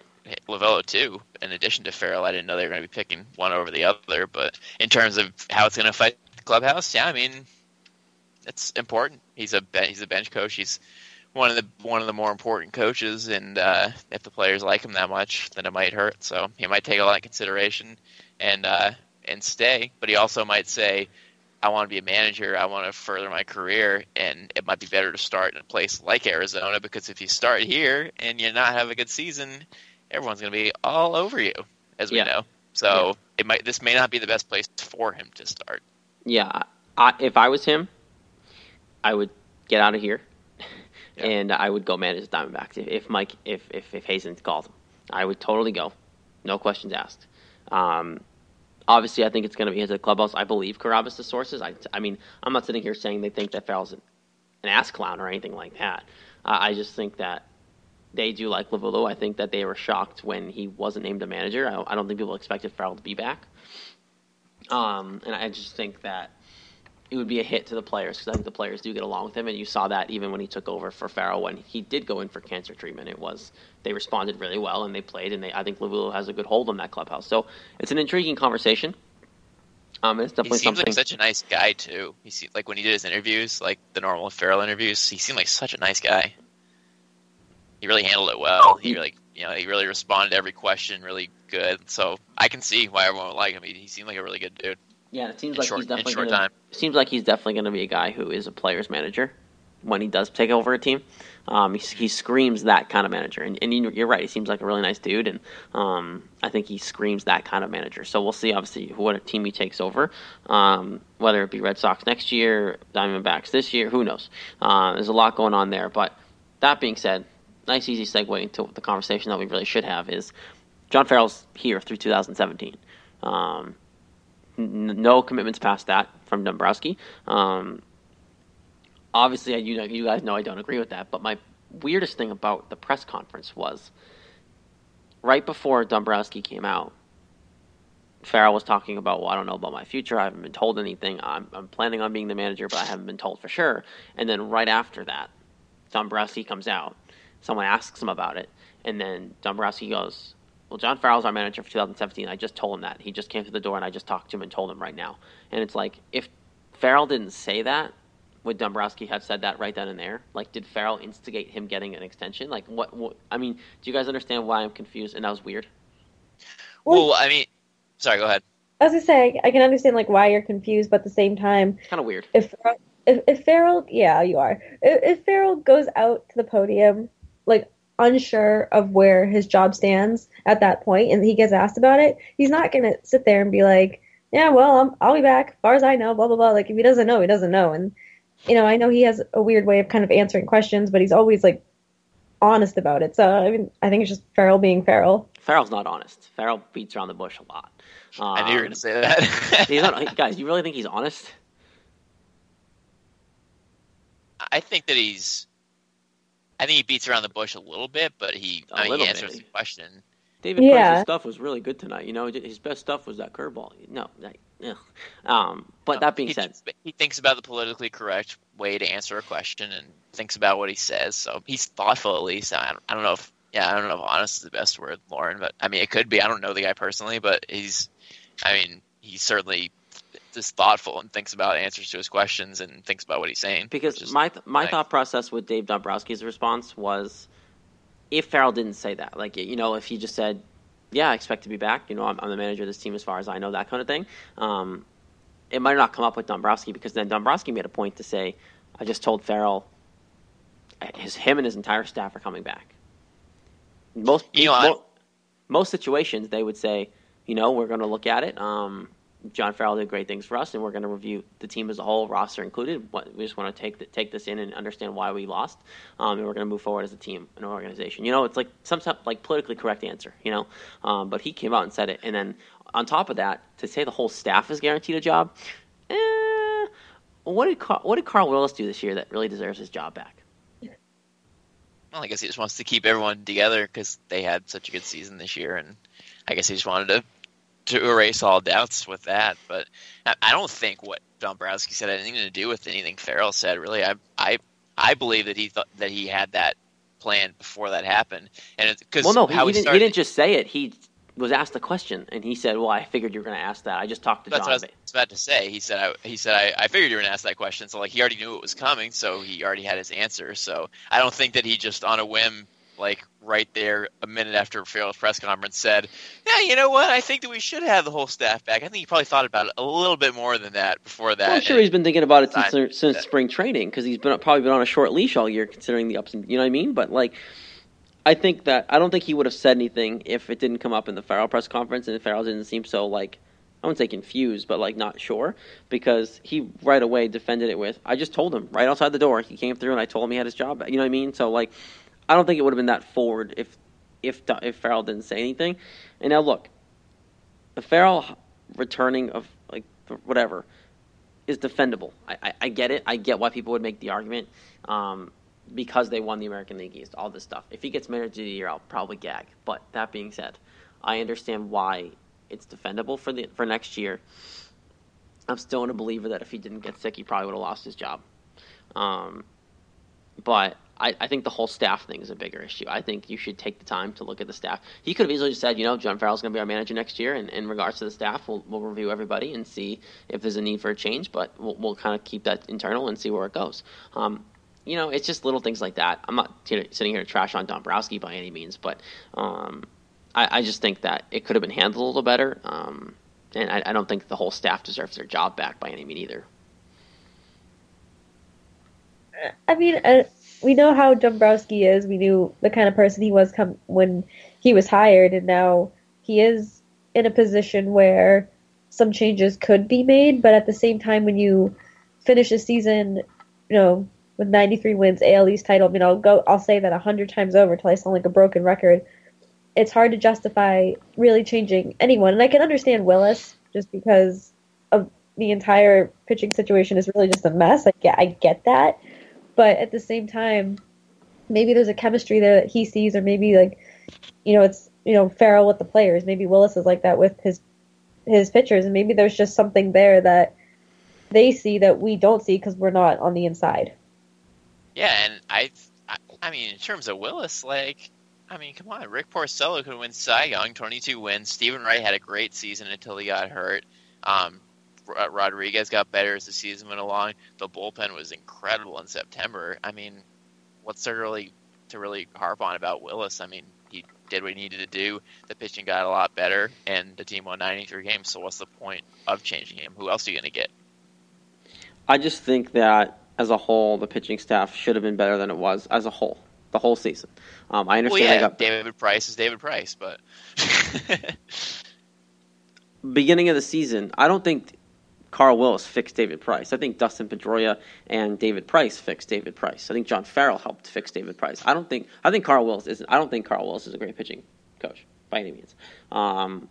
Lovullo too. In addition to Farrell, I didn't know they were going to be picking one over the other. But in terms of how it's going to affect the clubhouse, yeah, I mean, it's important. He's a he's a bench coach. He's one of the one of the more important coaches, and uh, if the players like him that much, then it might hurt. So he might take a lot of consideration and uh, and stay. But he also might say, I want to be a manager. I want to further my career, and it might be better to start in a place like Arizona because if you start here and you not have a good season, everyone's going to be all over you, as we Yeah. know. So it might this may not be the best place for him to start. yeah, I, if I was him, I would get out of here, And I would go manage the Diamondbacks. If, if Mike, if if if Hazen called I would totally go, no questions asked. Um, obviously, I think it's going to be into the clubhouse. I believe Carrabis' sources. I, I mean, I'm not sitting here saying they think that Farrell's an, an ass clown or anything like that. Uh, I just think that they do like Lovullo. I think that they were shocked when he wasn't named a manager. I, I don't think people expected Farrell to be back. Um, and I just think that it would be a hit to the players because I think the players do get along with him, and you saw that even when he took over for Farrell when he did go in for cancer treatment. It was they responded really well and they played, and they I think Lovullo has a good hold on that clubhouse. So it's an intriguing conversation. Um, it's He seems something. like such a nice guy too. He seemed like when he did his interviews, like the normal Farrell interviews, he seemed like such a nice guy. He really handled it well. He really, you know, he really responded to every question really good. So I can see why everyone would like him. He, he seemed like a really good dude. Yeah, it seems in like short- he's definitely gonna, time. seems like he's definitely going to be a guy who is a player's manager when he does take over a team. Um, he, he screams that kind of manager, and, and you- you're right. He seems like a really nice dude, and um, I think he screams that kind of manager. So we'll see, obviously, what a team he takes over. Um, whether it be Red Sox next year, Diamondbacks this year, who knows? Uh, there's a lot going on there. But that being said, nice easy segue into the conversation that we really should have is John Farrell's here through 2017. Um, no commitments past that from Dombrowski. Um, obviously, you know, you guys know I don't agree with that. But my weirdest thing about the press conference was right before Dombrowski came out. Farrell was talking about, well, I don't know about my future. I haven't been told anything. I'm, I'm planning on being the manager, but I haven't been told for sure. And then right after that, Dombrowski comes out. Someone asks him about it, and then Dombrowski goes, "Well, John Farrell's our manager for 2017. I just told him that. He just came through the door, and I just talked to him and told him right now." And it's like, if Farrell didn't say that, would Dombrowski have said that right then and there? Like, did Farrell instigate him getting an extension? Like, what? what I mean, do you guys understand why I'm confused? And that was weird. Well, I mean, sorry, go ahead. As I say, I can understand like why you're confused, but at the same time, Kind of weird. if if if Farrell, yeah, you are. If, if Farrell goes out to the podium, like unsure of where his job stands at that point, and he gets asked about it, he's not gonna sit there and be like, "Yeah, well, I'm, I'll be back." As far as I know, blah blah blah. Like if he doesn't know, he doesn't know. And you know, I know he has a weird way of kind of answering questions, but he's always like honest about it. So I mean, I think it's just Farrell being Farrell. Farrell's not honest. Farrell beats around the bush a lot. Um, I knew you were going to say that. he's not, guys, you really think he's honest? I think that he's. I think he beats around the bush a little bit, but he, A I mean, little he bit. answers the question. David Yeah. Price's stuff was really good tonight. You know, his best stuff was that curveball. No, that, yeah. Um, but that being he, said, he thinks about the politically correct way to answer a question and thinks about what he says. So he's thoughtful, at least. I don't, I don't know if, yeah, I don't know if honest is the best word, Lauren, but I mean, it could be. I don't know the guy personally, but he's, I mean, he's certainly just thoughtful and thinks about answers to his questions and thinks about what he's saying. because which is my my nice. thought process with Dave Dombrowski's response was if Farrell didn't say that, like you know, if he just said, "Yeah, I expect to be back," you know, I'm, I'm the manager of this team as far as I know, that kind of thing. Um, it might not come up with Dombrowski because then Dombrowski made a point to say, "I just told Farrell, his him and his entire staff are coming back." Most You know, I- mo- most situations they would say, you know, we're going to look at it. Um, John Farrell did great things for us, and we're going to review the team as a whole, roster included. We just want to take the, take this in and understand why we lost, um, and we're going to move forward as a team, an organization. You know, it's like some type- like politically correct answer. You know, um, but he came out and said it, and then on top of that, to say the whole staff is guaranteed a job, eh, what did Car- what did Carl Willis do this year that really deserves his job back? Well, I guess he just wants to keep everyone together because they had such a good season this year, and I guess he just wanted to to erase all doubts with that. But I, don't think what Dombrowski said had anything to do with anything Farrell said. Really, I I I believe that he thought that he had that plan before that happened, and because Well, no, he, how he didn't, he didn't just say it. He was asked a question, and he said, "Well, I figured you were going to ask that. I just talked to That's John." what I was about to say. He said, I, he said, I, I figured you were going to ask that question. So, like, he already knew it was coming, so he already had his answer. So, I don't think that he just on a whim, like, right there, a minute after Farrell's press conference, said, Yeah, you know what? I think that we should have the whole staff back. I think he probably thought about it a little bit more than that before that. Well, I'm sure he's been thinking about it I- since since spring training because he's been probably been on a short leash all year, considering the ups and you know what I mean. But like, I think that I don't think he would have said anything if it didn't come up in the Farrell press conference, and Farrell didn't seem so like I wouldn't say confused, but like not sure because he right away defended it with, "I just told him right outside the door. He came through, and I told him he had his job. You know what I mean? So like, I don't think it would have been that forward if if if Farrell didn't say anything. And now look, the Farrell returning of like whatever is defendable. I, I, I get it. I get why people would make the argument um, because they won the American League East, all this stuff. If he gets manager of the year, I'll probably gag. But that being said, I understand why it's defendable for the for next year. I'm still in a believer that if he didn't get sick, he probably would have lost his job. Um, but I, I think the whole staff thing is a bigger issue. I think you should take the time to look at the staff. He could have easily just said, you know, John Farrell's going to be our manager next year, and in regards to the staff, we'll, we'll review everybody and see if there's a need for a change, but we'll, we'll kind of keep that internal and see where it goes. Um, you know, it's just little things like that. I'm not sitting here to trash on Dombrowski by any means, but um, I, I just think that it could have been handled a little better. Um, and I, I don't think the whole staff deserves their job back by any means either. I mean, we know how Dombrowski is. We knew the kind of person he was come when he was hired, and now he is in a position where some changes could be made. But at the same time, when you finish a season, you know, with 93 wins, AL East title, I mean, I'll go, I'll say that a hundred times over till I sound like a broken record. It's hard to justify really changing anyone, and I can understand Willis just because of the entire pitching situation is really just a mess. I get, I get that but at the same time, maybe there's a chemistry there that he sees, or maybe like, you know, it's you know Farrell with the players. Maybe Willis is like that with his his pitchers, and maybe there's just something there that they see that we don't see because we're not on the inside. Yeah, and I, I, I mean, in terms of Willis, like, I mean, come on, Rick Porcello could win Cy Young, 22 wins. Steven Wright had a great season until he got hurt. Um, Rodriguez got better as the season went along. The bullpen was incredible in September. I mean, what's there really to really harp on about Willis? I mean, he did what he needed to do. The pitching got a lot better, and the team won 93 games. So what's the point of changing him? Who else are you going to get? I just think that as a whole, the pitching staff should have been better than it was as a whole, the whole season. Um, I Well, understand yeah, they got David Price is David Price, but beginning of the season. I don't think Carl Willis fixed David Price. I think Dustin Pedroia and David Price fixed David Price. I think John Farrell helped fix David Price. I don't think I think Carl Willis isn't. I don't think Carl Willis is a great pitching coach by any means. Um,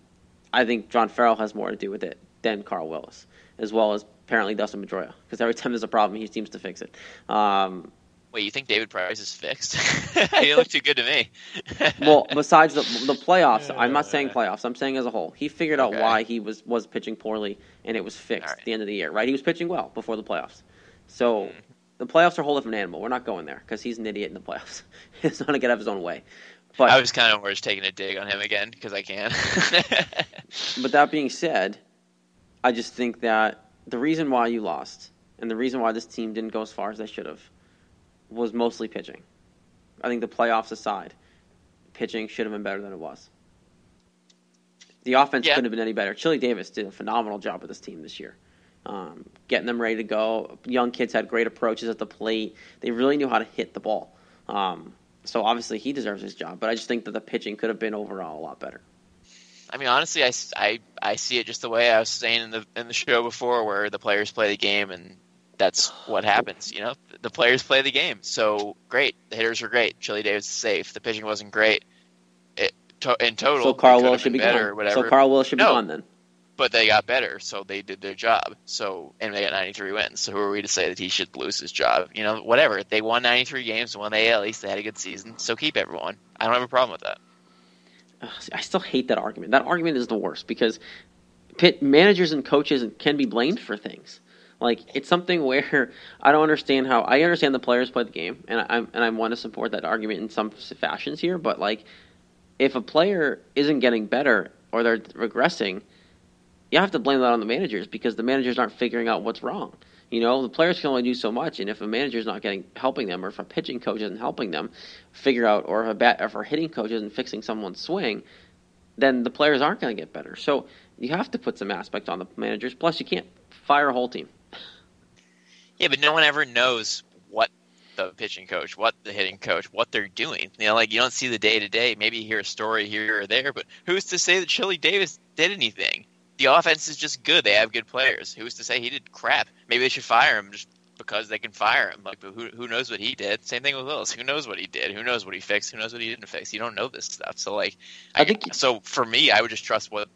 I think John Farrell has more to do with it than Carl Willis, as well as apparently Dustin Pedroia, because every time there's a problem, he seems to fix it. Um, Wait, you think David Price is fixed? he looked too good to me. well, besides the the playoffs, I'm not saying playoffs. I'm saying as a whole. He figured out Okay. why he was was pitching poorly, and it was fixed All at the end of the year. Right? He was pitching well before the playoffs. So hmm. the playoffs are a whole different animal. We're not going there because he's an idiot in the playoffs. he's going to get out of his own way. But I was kind of more just taking a dig on him again because I can. But that being said, I just think that the reason why you lost and the reason why this team didn't go as far as they should have was mostly pitching. I think the playoffs aside, pitching should have been better than it was. The offense Yeah. couldn't have been any better. Chili Davis did a phenomenal job with this team this year, um, getting them ready to go. Young kids had great approaches at the plate. They really knew how to hit the ball. Um, so obviously he deserves his job, but I just think that the pitching could have been overall a lot better. I mean, honestly, I, I, I see it just the way I was saying in the in the show before, where the players play the game, and that's what happens. You know, the players play the game. So great, the hitters were great. Chili Davis is safe. The pitching wasn't great. It to, in total. So Carl Willis should be better, gone. whatever. So Carl Willis should be gone then. but they got better, so they did their job. So and they got 93 wins. So who are we to say that he should lose his job? You know, whatever. They won 93 games, won the AL East. They had a good season. So keep everyone. I don't have a problem with that. I still hate that argument. That argument is the worst because pit managers and coaches can be blamed for things. Like it's something where I don't understand how I understand the players play the game, and I and I want to support that argument in some fashions here. But like, if a player isn't getting better or they're regressing, you have to blame that on the managers because the managers aren't figuring out what's wrong. You know, the players can only do so much, and if a manager's not getting helping them, or if a pitching coach isn't helping them figure out, or if a bat, if a hitting coach isn't fixing someone's swing, then the players aren't going to get better. So you have to put some aspect on the managers. Plus, you can't fire a whole team. Yeah, but no one ever knows what the pitching coach, what the hitting coach, what they're doing. You know, like you don't see the day to day. Maybe you hear a story here or there, but who's to say that Chili Davis did anything? The offense is just good. They have good players. Who's to say he did crap? Maybe they should fire him just because they can fire him. Like, but who who knows what he did? Same thing with Willis. Who knows what he did? Who knows what he fixed? Who knows what he didn't fix? You don't know this stuff. So like, I I, think- so for me, I would just trust what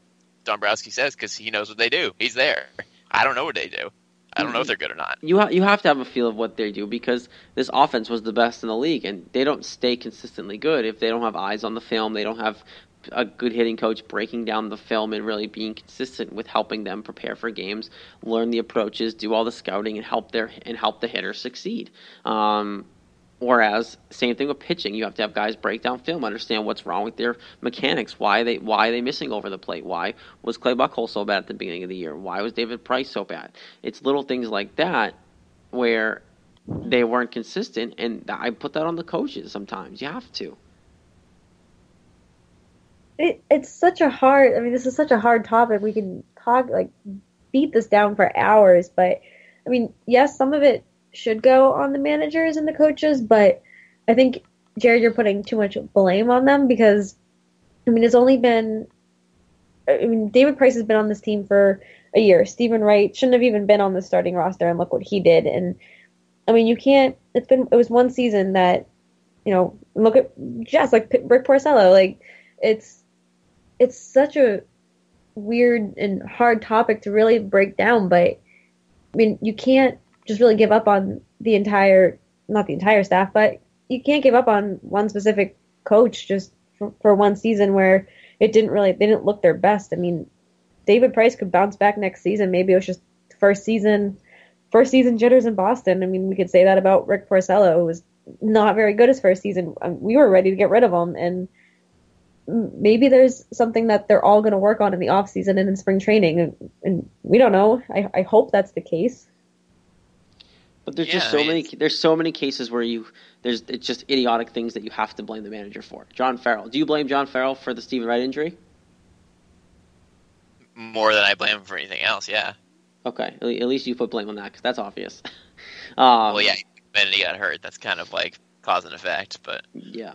Dombrowski says because he knows what they do. He's there. I don't know what they do. I don't know if they're good or not. You ha- you have to have a feel of what they do because this offense was the best in the league, and they don't stay consistently good if they don't have eyes on the film. They don't have a good hitting coach breaking down the film and really being consistent with helping them prepare for games, learn the approaches, do all the scouting, and help their and help the hitters succeed. Um, whereas same thing with pitching, you have to have guys break down film, understand what's wrong with their mechanics, why they why are they missing over the plate, why was Clay Buchholz so bad at the beginning of the year, why was David Price so bad. It's little things like that where they weren't consistent, and I put that on the coaches. Sometimes you have to. it, it's such a hard i mean this is such a hard topic we can talk like beat this down for hours but i mean yes some of it should go on the managers and the coaches but i think jared you're putting too much blame on them because i mean it's only been i mean david price has been on this team for a year. Steven wright shouldn't have even been on the starting roster and look what he did. And i mean you can't it's been it was one season that you know look at just like rick porcello like it's it's such a weird and hard topic to really break down but i mean you can't just really give up on the entire not the entire staff but you can't give up on one specific coach just for, for one season where it didn't really they didn't look their best. I mean david price could bounce back next season. Maybe it was just first season first season jitters in boston. I mean we could say that about rick porcello who was not very good his first season. Um, we were ready to get rid of him and maybe there's something that they're all going to work on in the off season and in spring training. And, and we don't know. I, I hope that's the case But there's Yeah, just I so mean, many. There's so many cases where you there's it's just idiotic things that you have to blame the manager for. John Farrell. Do you blame John Farrell for the Steven Wright injury? More than I blame him for anything else. Yeah. Okay, at least you put blame on that because that's obvious. um, well, yeah. Minute he got hurt, that's kind of like cause and effect. But Yeah.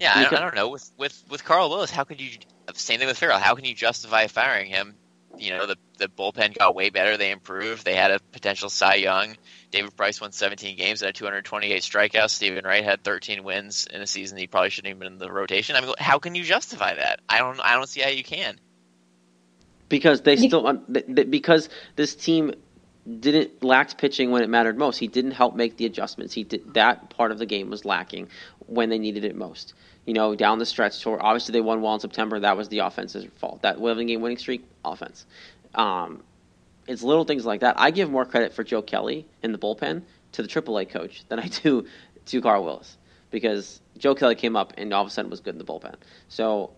yeah, I don't, I don't know. With with with Carl Lewis, how could you? Same thing with Farrell. How can you justify firing him? You know, the the bullpen got way better. They improved. They had a potential Cy Young. David Price won 17 games and had 228 strikeouts. Steven Wright had 13 wins in a season he probably shouldn't even been in the rotation. I mean, how can you justify that? I don't. I don't see how you can. because they still un- th- th- because this team didn't lacked pitching when it mattered most. He didn't help make the adjustments. He did that part of the game was lacking when they needed it most. You know, down the stretch tour. Obviously, they won well in September. That was the offense's fault. That 11 game winning streak, offense. Um, it's little things like that. I give more credit for Joe Kelly in the bullpen to the AAA coach than I do to Carl Willis because Joe Kelly came up and all of a sudden was good in the bullpen. So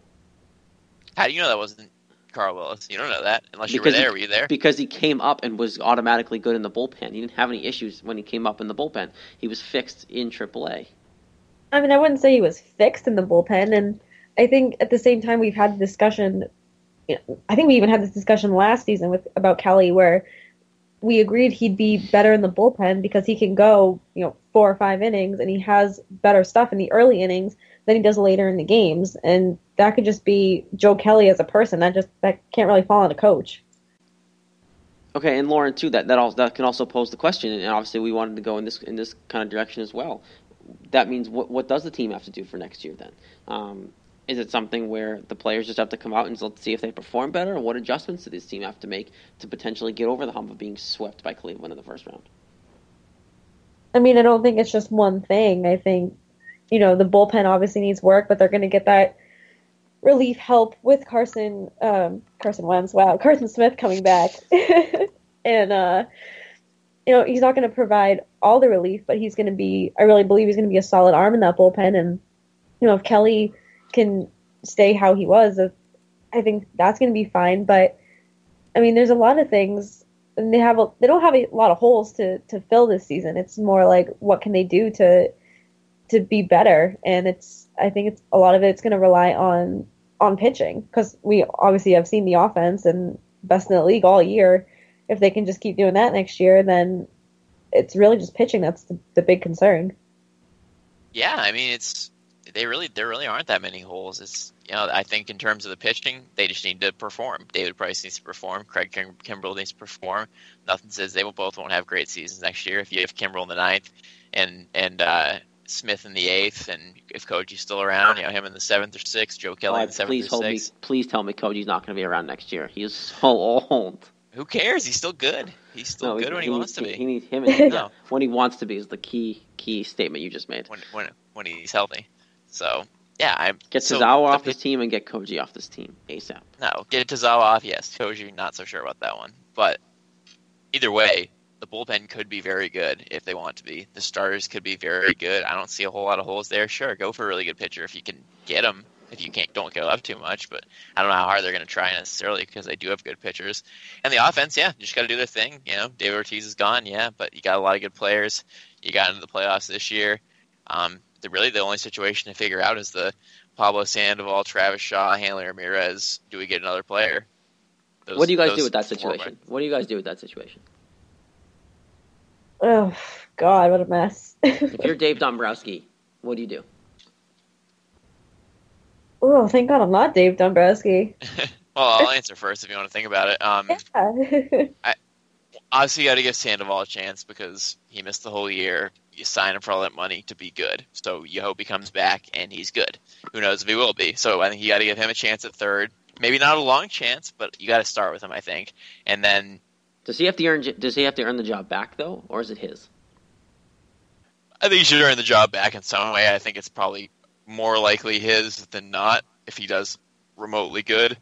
How do you know that wasn't Carl Willis? You don't know that unless you were Because he- there. Were you there? Because he came up and was automatically good in the bullpen. He didn't have any issues when he came up in the bullpen. He was fixed in AAA. I mean, I wouldn't say he was fixed in the bullpen, and I think at the same time we've had the discussion. I think we even had this discussion last season with about Kelly, where we agreed he'd be better in the bullpen because he can go, you know, four or five innings, and he has better stuff in the early innings than he does later in the games, and that could just be Joe Kelly as a person. That just that can't really fall on a coach. Okay, and Lauren too. That that also that can also pose the question, and obviously we wanted to go in this in this kind of direction as well. That means what what does the team have to do for next year then? Um, is it something where the players just have to come out and see if they perform better, or what adjustments do this team have to make to potentially get over the hump of being swept by Cleveland in the first round? I mean, I don't think it's just one thing. I think, you know, the bullpen obviously needs work, but they're going to get that relief help with Carson um, Carson Wentz. Wow, Carson Smith coming back, and uh, you know he's not going to provide all the relief, but he's going to be. I really believe he's going to be a solid arm in that bullpen, and you know if Kelly can stay how he was, I think that's going to be fine. But I mean, there's a lot of things. And they have a, they don't have a lot of holes to to fill this season. It's more like what can they do to to be better, and it's I think it's a lot of it's going to rely on on pitching because we obviously have seen the offense and best in the league all year. If they can just keep doing that next year, then it's really just pitching that's the, the big concern. Yeah, I mean it's they really there really aren't that many holes. It's you know I think in terms of the pitching, they just need to perform. David Price needs to perform. Craig Kim- Kimbrel needs to perform. Nothing says they will both won't have great seasons next year. If you have Kimbrel in the ninth and and uh, Smith in the eighth, and if Koji's still around, you know him in the seventh or sixth, Joe Kelly in the seventh please or hold me, please tell me Koji's not going to be around next year. He is so old. Who cares? He's still good. He's still good when he, wants to be. He needs him. And, No. When he wants to be is the key key statement you just made. when when when he's healthy. So yeah, I Get so Tazawa off this team and get Koji off this team ASAP. No, get Tazawa off. Yes, Koji. Not so sure about that one, but either way, the bullpen could be very good if they want to be. The starters could be very good. I don't see a whole lot of holes there. Sure, go for a really good pitcher if you can get them. If you can't, don't go up too much. But I don't know how hard they're going to try necessarily because they do have good pitchers. And the offense, yeah, you just got to do their thing. You know, David Ortiz is gone, yeah, but you got a lot of good players. You got into the playoffs this year. Um, the, really, the only situation to figure out is the Pablo Sandoval, Travis Shaw, Hanley Ramirez. Do we get another player? Those- what do you guys do with that four situation? What do you guys do with that situation? Oh God, what a mess. If you're Dave Dombrowski, what do you do? Oh, thank God I'm not Dave Dombrowski. Well, I'll answer first if you want to think about it. Um, Yeah. obviously, you got to give Sandoval a chance because he missed the whole year. You sign him for all that money to be good, so you hope he comes back and he's good. Who knows if he will be? So I think you got to give him a chance at third. Maybe not a long chance, but you got to start with him, I think. And then Does he have to earn? Does he have to earn the job back though, or is it his? I think he should earn the job back in some way. I think it's probably more likely his than not. If he does remotely good,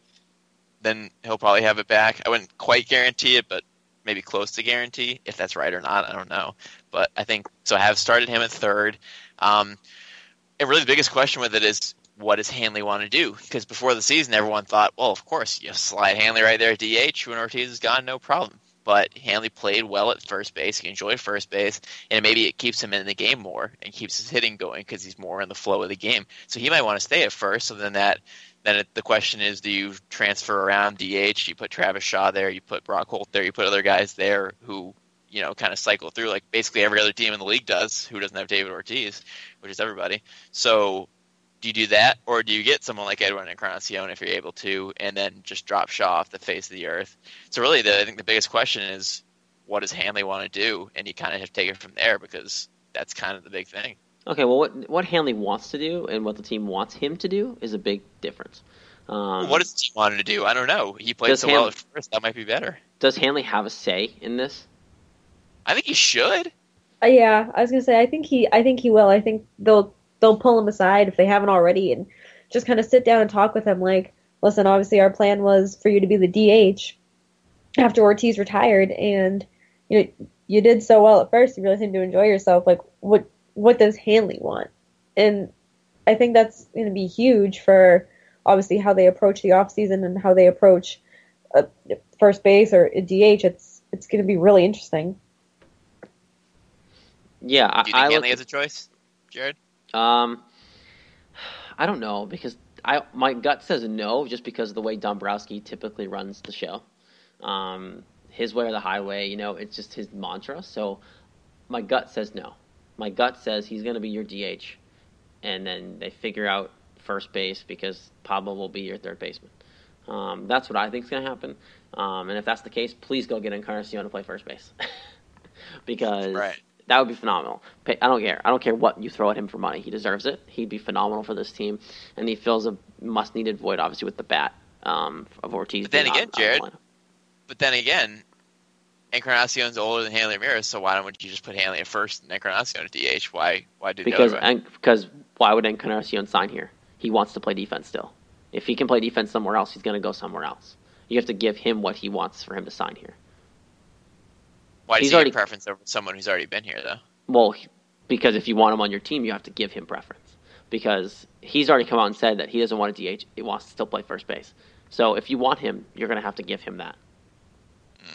then he'll probably have it back. I wouldn't quite guarantee it, but maybe close to guarantee. If that's right or not, I don't know. But I think so. I have started him at third. Um, and really, the biggest question with it is what does Hanley want to do? Because before the season, everyone thought, well, of course, you slide Hanley right there at DH when Ortiz is gone, no problem. But Hanley played well at first base. He enjoyed first base, and maybe it keeps him in the game more and keeps his hitting going because he's more in the flow of the game. So he might want to stay at first. So then that then it, the question is, do you transfer around DH? You put Travis Shaw there, you put Brock Holt there, you put other guys there who you know kind of cycle through like basically every other team in the league does who doesn't have David Ortiz, which is everybody. So do you do that, or do you get someone like Edwin Encarnacion if you're able to, and then just drop Shaw off the face of the earth? So really, the, I think the biggest question is, what does Hanley want to do, and you kind of have to take it from there because that's kind of the big thing. Okay, well, what what Hanley wants to do and what the team wants him to do is a big difference. Um, what does he want to do? I don't know. He played Does so well at first, that might be better. does Hanley have a say in this? I think he should. Uh, yeah, I was gonna say I think he I think he will. I think they'll they'll pull him aside if they haven't already and just kind of sit down and talk with him like, listen, obviously our plan was for you to be the DH after Ortiz retired and you know you did so well at first, you really seemed to enjoy yourself. Like what what does Hanley want? And I think that's gonna be huge for obviously how they approach the off season and how they approach uh, first base or a DH. It's it's gonna be really interesting. Yeah, Do you think I, I Hanley look, has a choice, Jared? Um, I don't know because I my gut says no, just because of the way Dombrowski typically runs the show. Um, his way or the highway, you know, it's just his mantra. So my gut says no. My gut says he's going to be your DH, and then they figure out first base because Pablo will be your third baseman. Um, that's what I think is going to happen. Um, and if that's the case, please go get Encarnacion to play first base because Right. That would be phenomenal. I don't care. I don't care what you throw at him for money. He deserves it. He'd be phenomenal for this team, and he fills a must-needed void, obviously, with the bat um, of Ortiz. But then again, out- out of the Jared, lineup. But then again, Encarnacion's older than Hanley Ramirez, so why don't you just put Hanley at first and Encarnacion at DH? Why why do because the other and, because why would Encarnacion sign here? He wants to play defense still. If he can play defense somewhere else, he's going to go somewhere else. You have to give him what he wants for him to sign here. Why does he's he already- preference over someone who's already been here though? Well, because if you want him on your team, you have to give him preference. Because he's already come out and said that he doesn't want a DH. He wants to still play first base. So if you want him, you're going to have to give him that. Hmm.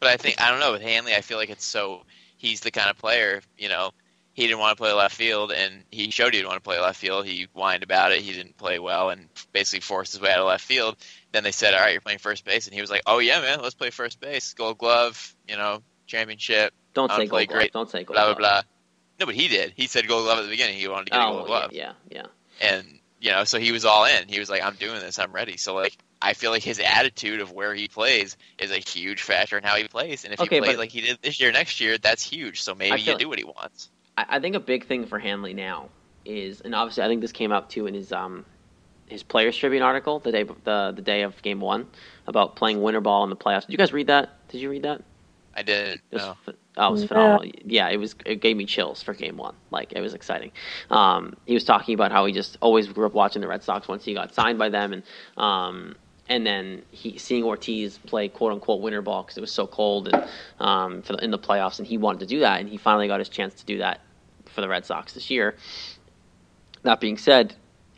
But I think I don't know with Hanley. I feel like it's so he's the kind of player. You know, he didn't want to play left field, and he showed he didn't want to play left field. He whined about it. He didn't play well, and basically forced his way out of left field. Then they said, "All right, you're playing first base," and he was like, "Oh yeah, man, let's play first base. Gold Glove, you know, championship. Don't say play gold glove. Don't say gold Blah blah blah." No, but he did. He said Gold Glove at the beginning. He wanted to get a Oh, Gold Glove. yeah, yeah, and you know, so he was all in. He was like, "I'm doing this. I'm ready." So like, I feel like his attitude of where he plays is a huge factor in how he plays. And if Okay, he plays like he did this year, next year, that's huge. So maybe you do what he wants. I, I think a big thing for Hanley now is, and obviously I think this came up too in his um his Players Tribune article the day the the day of Game One about playing winter ball in the playoffs. Did you guys read that? Did you read that? I didn't It was, know. oh, it was phenomenal. Yeah, it was. It gave me chills for Game One. Like it was exciting. Um, he was talking about how he just always grew up watching the Red Sox once he got signed by them, and um, and then he seeing Ortiz play quote unquote winter ball because it was so cold and um, for the, in the playoffs, and he wanted to do that, and he finally got his chance to do that for the Red Sox this year. That being said,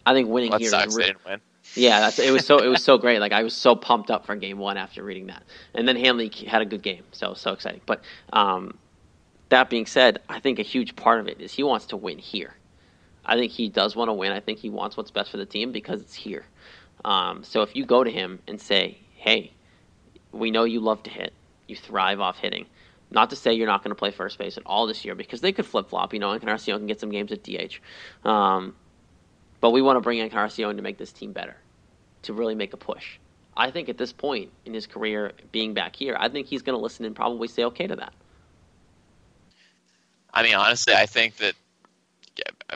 I think winning That here sucks. is They re- didn't win. Yeah, it was so it was so great. Like I was so pumped up for game one after reading that, and then Hanley had a good game, so so exciting. But um, that being said, I think a huge part of it is he wants to win here. I think he does want to win. I think he wants what's best for the team because it's here. Um, so if you go to him and say, "Hey, we know you love to hit, you thrive off hitting," not to say you're not going to play first base at all this year because they could flip flop. You know, Encarnacion can get some games at DH. Um, but we want to bring Encarnacion to make this team better, to really make a push. I think at this point in his career, being back here, I think he's going to listen and probably say okay to that. I mean, honestly, I think that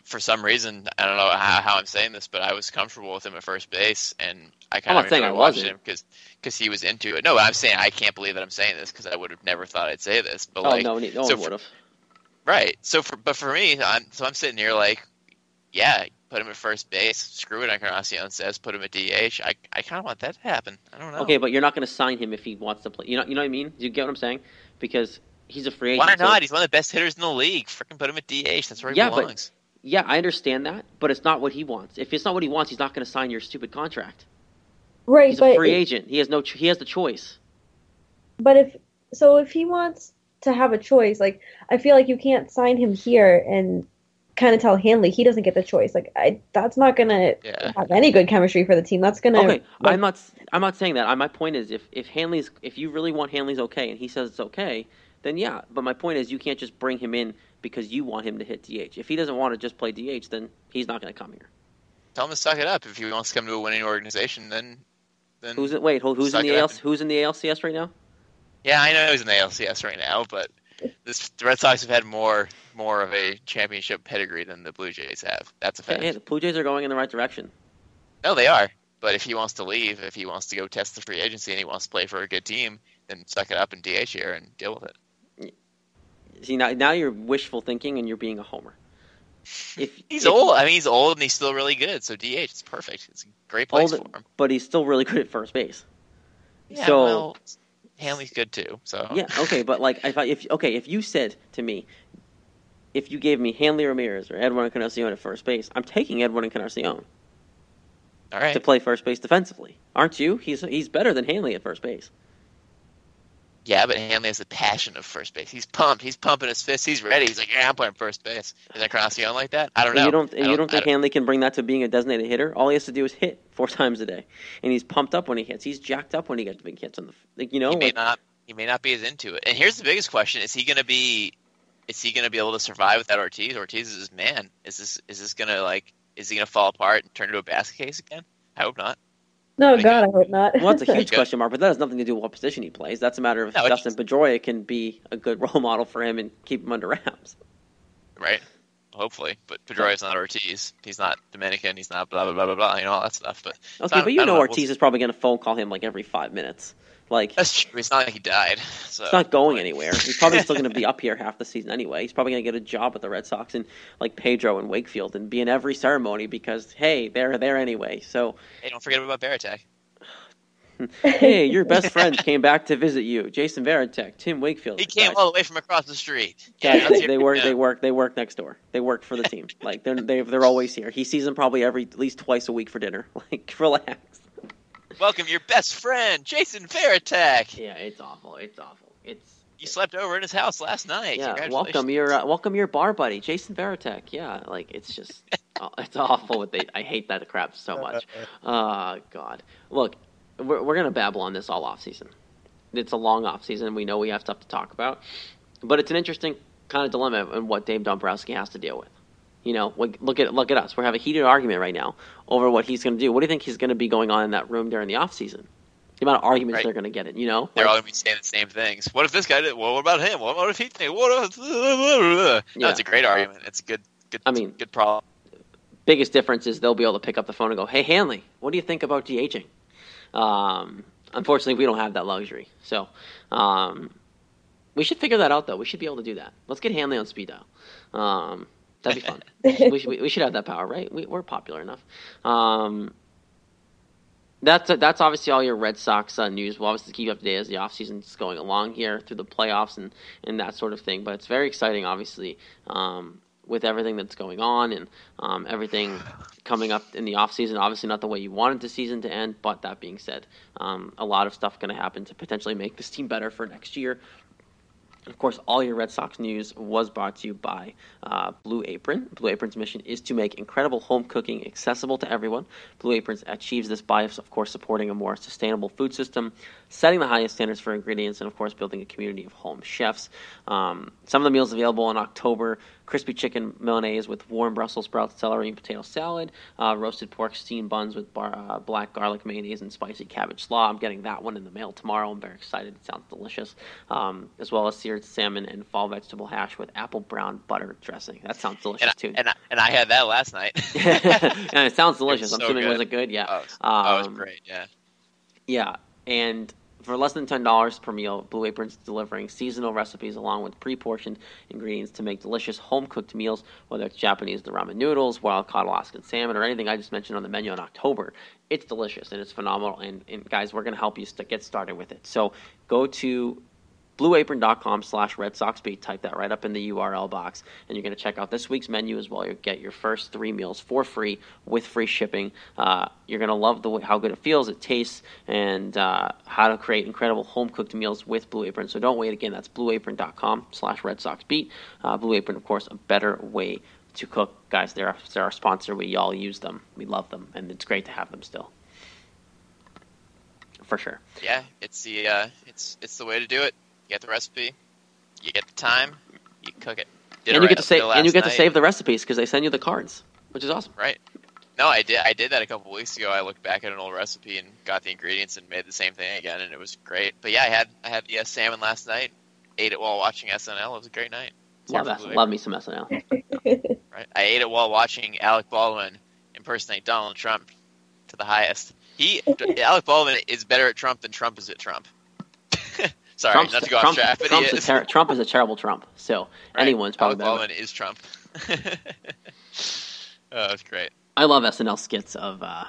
for some reason, I don't know how, how I'm saying this, but I was comfortable with him at first base, and I kind I'm of not saying enjoyed I wasn't. him because because he was into it. No, I'm saying I can't believe that I'm saying this because I would have never thought I'd say this. But Oh like, no, no so one would have. Right. So for but for me, I'm so I'm sitting here like, yeah, put him at first base. Screw it, Encarnacion says put him at DH. I I kind of want that to happen. I don't know. Okay, but you're not going to sign him if he wants to play. You know, you know what I mean? Do You get what I'm saying? Because he's a free agent. Why so- not? He's one of the best hitters in the league. Freaking put him at DH. That's where he Yeah, but- belongs. yeah, I understand that, but it's not what he wants. If it's not what he wants, he's not going to sign your stupid contract. Right, He's but a free agent. He has no. Ch- he has the choice. but if so, if he wants to have a choice, like I feel like you can't sign him here and kind of tell Hanley he doesn't get the choice. Like I, that's not gonna Yeah. have any good chemistry for the team. That's gonna Okay, like, I'm not. I'm not saying that. I- My point is, if if Hanley's, if you really want Hanley's okay, and he says it's okay, then yeah. But my point is, you can't just bring him in because you want him to hit DH. If he doesn't want to just play DH, then he's not going to come here. Tell him to suck it up. If he wants to come to a winning organization, then then Who's it? Wait, who- who's in the it up AL, Who's in the ALCS right now? Yeah, I know he's in the ALCS right now, but this, the Red Sox have had more more of a championship pedigree than the Blue Jays have. That's a fact. Hey, the Blue Jays are going in the right direction. No, they are. But if he wants to leave, if he wants to go test the free agency and he wants to play for a good team, then suck it up and DH here and deal with it. See now, now you're wishful thinking and you're being a homer. If He's if- old. I mean, he's old and he's still really good. So DH, it's perfect. It's a great place old, for him. but he's still really good at first base. Yeah, so well, Hanley's good too. So yeah, okay, but like if I, if okay, if you said to me, if you gave me Hanley Ramirez or Edwin Encarnacion at first base, I'm taking Edwin Encarnacion all right. to play first base defensively, aren't you? He's he's better than Hanley at first base. He's better than Hanley at first base. Yeah, well, Hanley's good too. So Old, but he's still really good at first base. Yeah, but Hanley has the passion of first base. He's pumped. He's pumping his fist. He's ready. He's like, yeah, I'm playing first base. Is Encarnacion like that? I don't know. And you don't, and you don't think I Hanley can bring that to being a designated hitter? All he has to do is hit four times a day, and he's pumped up when he hits. He's jacked up when he gets big hits on the, like you know. he may like- not. He may not be as into it. And here's the biggest question: Is he going to be? Is he going to be able to survive without Ortiz? Ortiz is his man. Is this? Is this going to like? Is he going to fall apart and turn into a basket case again? I hope not. No, Thank God, I hope not. Well, that's a huge question mark, but that has nothing to do with what position he plays. That's a matter of No, if it's Dustin Pedroia can be a good role model for him and keep him under wraps. Right? Hopefully, but Pedroia's not Ortiz. He's not Dominican. He's not blah blah blah blah blah. You know all that stuff. But Okay, I- but you know know. Ortiz is probably going to phone call him like every five minutes. Like that's true. It's not like he died. So He's not going anywhere. He's probably still going to be up here half the season anyway. He's probably going to get a job with the Red Sox and like Pedro and Wakefield and be in every ceremony because hey, they're there anyway. So Hey, don't forget about Varitek. hey, your best friend came back to visit you, Jason Varitek, Tim Wakefield. He came Guys, all the way from across the street. Yeah, they, they work. They work. They work next door. They work for the team. Like they're they, they're always here. He sees them probably every at least twice a week for dinner. Like relax. Welcome your best friend, Jason Varitek. Yeah, it's awful. It's awful. It's You slept over in his house last night. yeah. Welcome your uh, welcome your bar buddy, Jason Varitek. Yeah, like it's just oh, it's awful. What they I hate that crap so much. Oh God. Look, we're we're gonna babble on this all off season. It's a long off season. We know we have stuff to talk about, but it's an interesting kind of dilemma and what Dave Dombrowski has to deal with. You know, look look at look at us. We're having a heated argument right now over what he's going to do. What do you think he's going to be going on in that room during the off season? The amount of arguments Right. they're going to get in. You know, They're Like, all gonna be saying the same things. What if this guy did? Well, what about him? What if he did? What if? No, Yeah. it's a great argument. It's a good, good. I mean- good problem. biggest difference is they'll be able to pick up the phone and go, "Hey Hanley, what do you think about DHing?" Um, unfortunately, we don't have that luxury, so um, we should figure that out. Though we should be able to do that. Let's get Hanley on speed dial. Um, that'd be fun. we, should, we should have that power, right? We, we're popular enough. Um, that's that's obviously all your Red Sox uh, news. We'll obviously keep you up to date as the offseason is going along here through the playoffs and, and that sort of thing. But it's very exciting, obviously, um, with everything that's going on and um, everything coming up in the offseason. Obviously, not the way you wanted the season to end, but that being said, um, a lot of stuff going to happen to potentially make this team better for next year. Of course, all your Red Sox news was brought to you by uh, Blue Apron. Blue Apron's mission is to make incredible home cooking accessible to everyone. Blue Aprons achieves this by, of course, supporting a more sustainable food system, setting the highest standards for ingredients, and, of course, building a community of home chefs. Um, some of the meals available in October crispy chicken Milanese with warm Brussels sprouts, celery, and potato salad, uh, roasted pork steamed buns with bar, uh, black garlic mayonnaise and spicy cabbage slaw. I'm getting that one in the mail tomorrow. I'm very excited. It sounds delicious. Um, as well as seared salmon and fall vegetable hash with apple brown butter dressing. That sounds delicious And I, too. and I, and I had that last night. and it sounds delicious. I'm so assuming good. was it good? Yeah. Oh, it was, oh, it was Um, great. Yeah. yeah, and for less than ten dollars per meal, Blue Apron's delivering seasonal recipes along with pre-portioned ingredients to make delicious home-cooked meals. Whether it's Japanese, the ramen noodles, wild-caught Alaskan salmon, or anything I just mentioned on the menu in October, it's delicious and it's phenomenal. And, and guys, we're going to help you st- get started with it. So go to blueapron.com slash red sox beat. Type that right up in the url box and you're going to check out this week's menu as well. You'll get your first three meals for free with free shipping. Uh, you're going to love the way, how good it feels it tastes and uh, how to create incredible home cooked meals with blue apron. So don't wait. Again that's blueapron.com slash red sox beat. Uh, blue apron of course a better way to cook. Guys they're, our- they're our sponsor. We all use them. We love them and it's great to have them still. For sure. Yeah. It's the uh, it's it's the way to do it. You get the recipe. You get the time. You cook it. Did and it you right get to save and you last get to save the recipes because they send you the cards which is awesome Right. No, I did. I did that a couple weeks ago. I looked back at an old recipe and got the ingredients and made the same thing again, and it was great. But yeah, I had I had the uh, salmon last night. Ate it while watching SNL. It was a great night. love, Smart love me some snl Right. I ate it while watching Alec Baldwin impersonate Donald Trump to the highest. He Alec Baldwin is better at Trump than Trump is at Trump. Sorry, Trump's, not to go Trump's, off track, but Trump's he a is. ter- Trump is a terrible Trump. So Right. anyone's probably Alec better. Is Trump. oh, it's great. I love SNL skits of uh,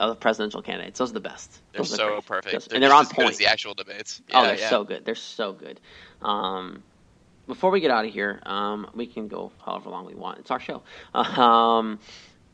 of presidential candidates. Those are the best. They're so great. perfect. Those- They're and they're on as good as point. the actual debates. oh, they're yeah. so good. They're so good. Um, before we get out of here, um, we can go however long we want. It's our show. Um,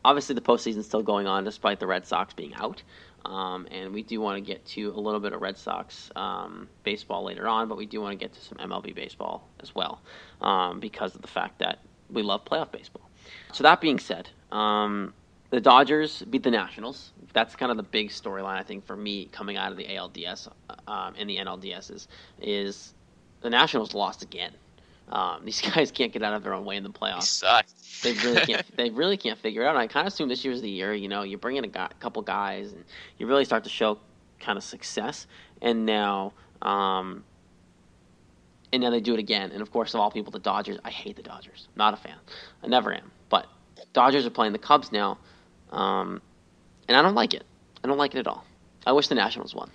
obviously, the postseason's still going on despite the Red Sox being out. Um, and we do want to get to a little bit of Red Sox um, baseball later on, but we do want to get to some MLB baseball as well um, because of the fact that we love playoff baseball. So that being said, um, the Dodgers beat the Nationals. That's kind of the big storyline I think for me coming out of the ALDS um, and the NLDS is, is the Nationals lost again. Um, these guys can't get out of their own way in the He playoffs. sucks. They really can't. they really can't figure it out. And I kind of assume this year's the year. You know, you bring in a guy, couple guys, and you really start to show kind of success. And now, um, and now they do it again. And of course, of all people, the Dodgers. I hate the Dodgers. Not a fan. I never am. But Dodgers are playing the Cubs now, um, and I don't like it. I don't like it at all. I wish the Nationals won.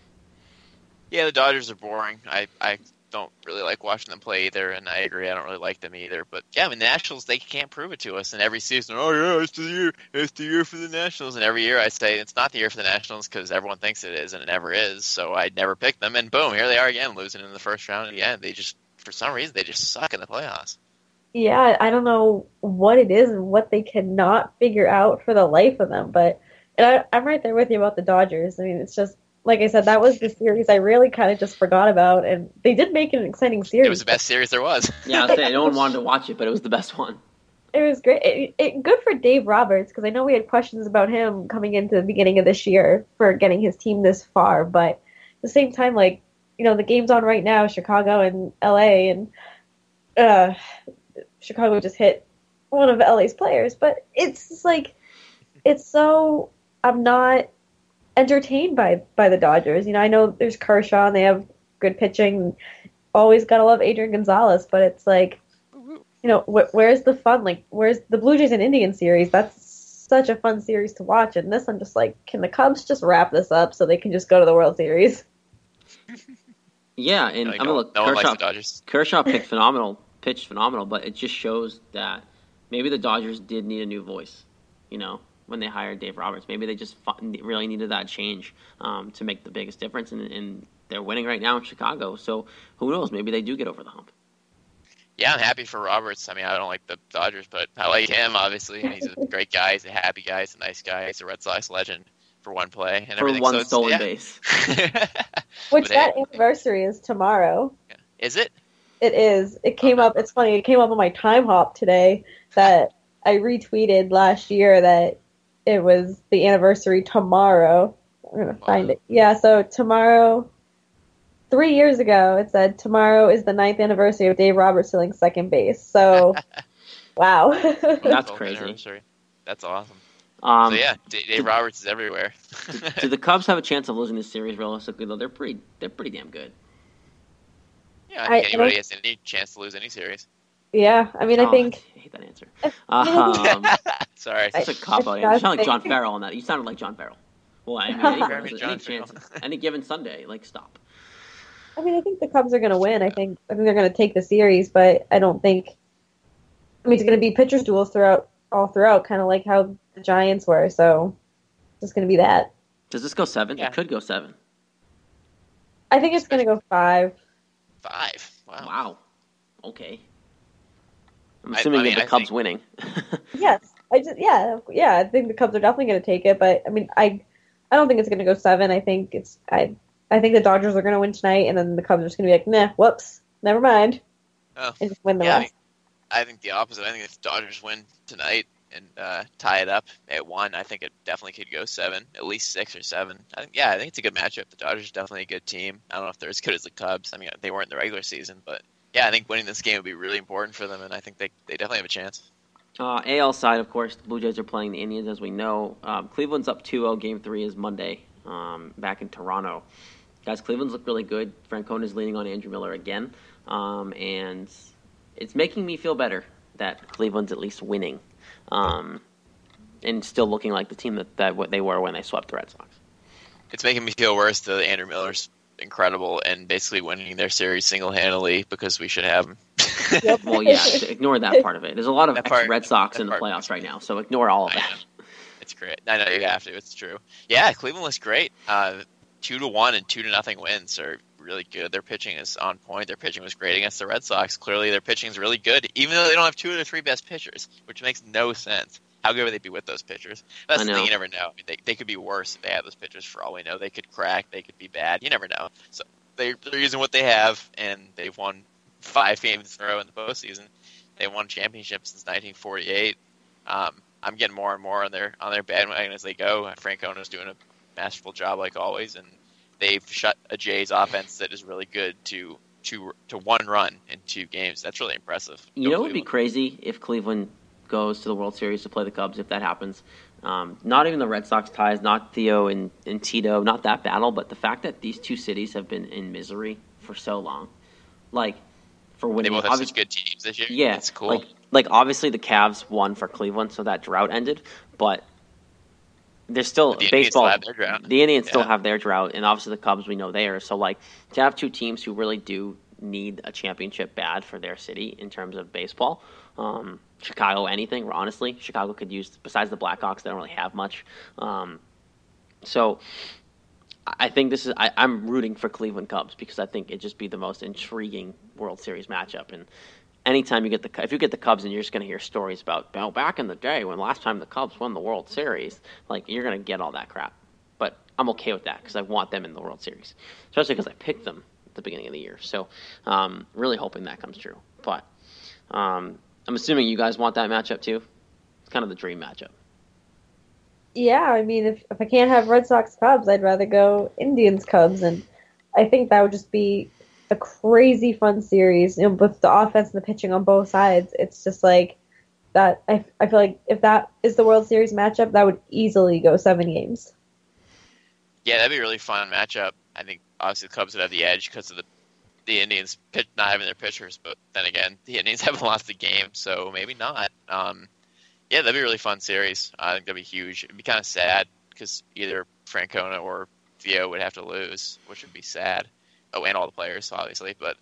Yeah, the Dodgers are boring. I, I don't really like watching them play either, and I agree. I don't really like them either. But yeah, I mean, the Nationals they can't prove it to us. And every season, oh yeah, it's the year, it's the year for the Nationals. And every year I say it's not the year for the Nationals because everyone thinks it is, and it never is. So I never pick them, and boom, here they are again, losing in the first round. Yeah, they just for some reason they just suck in the playoffs. Yeah, I don't know what it is and what they cannot figure out for the life of them. But and I, I'm right there with you about the Dodgers. I mean, it's just like I said, that was the series I really kind of just forgot about, and they did make an exciting series. It was the best series there was. Yeah, I was saying no one wanted to watch it, but it was the best one. It was great. It, it, good for Dave Roberts because I know we had questions about him coming into the beginning of this year for getting his team this far, but at the same time, like you know, the game's on right now, Chicago and LA, and uh, Chicago just hit one of LA's players, but it's just like it's so I'm not entertained by by the Dodgers. You know, I know there's Kershaw and they have good pitching. Always gotta love Adrian Gonzalez, but it's like you know, wh- where's the fun? Like, where's the Blue Jays and Indian series? That's such a fun series to watch. And this, I'm just like, can the Cubs just wrap this up so they can just go to the World Series? Yeah, and Like, I no, mean, look, no one likes Kershaw, the Dodgers. Kershaw picked phenomenal, pitched phenomenal, but it just shows that maybe the Dodgers did need a new voice. You know, when they hired Dave Roberts, maybe they just fu- really needed that change um, to make the biggest difference. And, and they're winning right now in Chicago, so who knows? Maybe they do get over the hump. Yeah, I'm happy for Roberts. I mean, I don't like the Dodgers, but I like him. Obviously, and he's a great guy. He's a happy guy. He's a nice guy. He's a Red Sox legend for one play and For everything. one so stolen yeah. base. Which But, that hey, anniversary is tomorrow. is it? It is. It came up. It's funny. It came up on my Timehop today that I retweeted last year that it was the anniversary tomorrow. I'm gonna find it. Yeah. So tomorrow, three years ago, it said tomorrow is the ninth anniversary of Dave Roberts filling second base. So, wow. That's crazy. That's awesome. Um, so yeah, D- Dave Roberts is everywhere. do the Cubs have a chance of losing this series? Realistically, though, they're pretty they're pretty damn good. yeah, I I- I anybody don't- has any chance to lose any series. Yeah. I mean, I Oh, think. I hate that answer. Um, Sorry. It's a cop out. You sound like John Farrell on that. You sounded like John Farrell. Well, I mean, any, any chance, any given Sunday, like stop. I mean, I think the Cubs are going to win. I think I think they're going to take the series, but I don't think. I mean, it's going to be pitchers duels throughout, all throughout, kind of like how the Giants were. So, it's just going to be that. Does this go seven? Yeah. It could go seven. I think it's going to go five. Five. Wow. Wow. Okay. I'm assuming I mean, that the I Cubs think- winning. Yes, I just yeah yeah. I think the Cubs are definitely going to take it, but I mean, I I don't think it's going to go seven. I think it's I I think the Dodgers are going to win tonight, and then the Cubs are just going to be like, nah, whoops, never mind, Oh. and just win the Yeah, I rest. think, I think the opposite. I think if the Dodgers win tonight and uh, tie it up at one, I think it definitely could go seven, at least six or seven. I think, yeah, I think it's a good matchup. The Dodgers are definitely a good team. I don't know if they're as good as the Cubs. I mean, they weren't in the regular season, but yeah, I think winning this game would be really important for them, and I think they, they definitely have a chance. Uh, AL side, of course, the Blue Jays are playing the Indians, as we know. Um, Cleveland's up 2-0. Game three is Monday, um, back in Toronto. Guys, Cleveland's look really good. Francona's leaning on Andrew Miller again, um, and it's making me feel better that Cleveland's at least winning, um, and still looking like the team that, that what they were when they swept the Red Sox. It's making me feel worse that Andrew Miller's incredible and basically winning their series single handedly because we should have him. Well, yeah, ignore that part of it. There's a lot of part- ex-Red Sox in the playoffs right now, so ignore all of that. It's great. I know you have to. It's true. Yeah, Cleveland looks great. Uh, two to one and two to nothing wins are really good. Their pitching is on point. Their pitching was great against the Red Sox. Clearly, their pitching is really good, even though they don't have two of their three best pitchers, which makes no sense. How good would they be with those pitchers? That's the thing. You never know. I mean, they they could be worse if they have those pitchers. For all we know, they could crack. They could be bad. You never know. So they they're using what they have, and they've won five games in a row in the postseason. They won championships since 1948. Um, I'm getting more and more on their on their bandwagon as they go. Francona's doing a masterful job like always, and they've shut a Jays offense that is really good to to to one run in two games. That's really impressive. You know, it would be crazy if Cleveland goes to the World Series to play the Cubs. If that happens, um, not even the Red Sox ties, not Theo and, and Tito, not that battle, but the fact that these two cities have been in misery for so long, like for winning. They both have obvi- such good teams this year. Yeah, it's cool. Like, like obviously the Cavs won for Cleveland, so that drought ended. But there's still The Indians baseball. still their drought. The Indians still have their drought, and obviously the Cubs we know theirs. So like to have two teams who really do need a championship bad for their city in terms of baseball. Um, Chicago, anything honestly, Chicago could use besides the Blackhawks. They don't really have much. Um, so I think this is I, I'm rooting for Cleveland Cubs because I think it'd just be the most intriguing World Series matchup. And anytime you get the if you get the Cubs and you're just going to hear stories about well, back in the day when last time the Cubs won the World Series, like you're going to get all that crap. But I'm okay with that because I want them in the World Series, especially because I picked them the beginning of the year. So um, really hoping that comes true. But um, I'm assuming you guys want that matchup too. It's kind of the dream matchup. Yeah, I mean, if if I can't have Red Sox Cubs, I'd rather go Indians Cubs, and I think that would just be a crazy fun series. You know, with the offense and the pitching on both sides, it's just like that. I I feel like if that is the World Series matchup, that would easily go seven games. Yeah, that'd be a really fun matchup. I think obviously the Cubs would have the edge because of the the Indians pitch, not having their pitchers, but then again, the Indians haven't lost the game, so maybe not. Um, yeah, that'd be a really fun series. I think that'd be huge. It'd be kind of sad because either Francona or Theo would have to lose, which would be sad. Oh, and all the players, obviously. But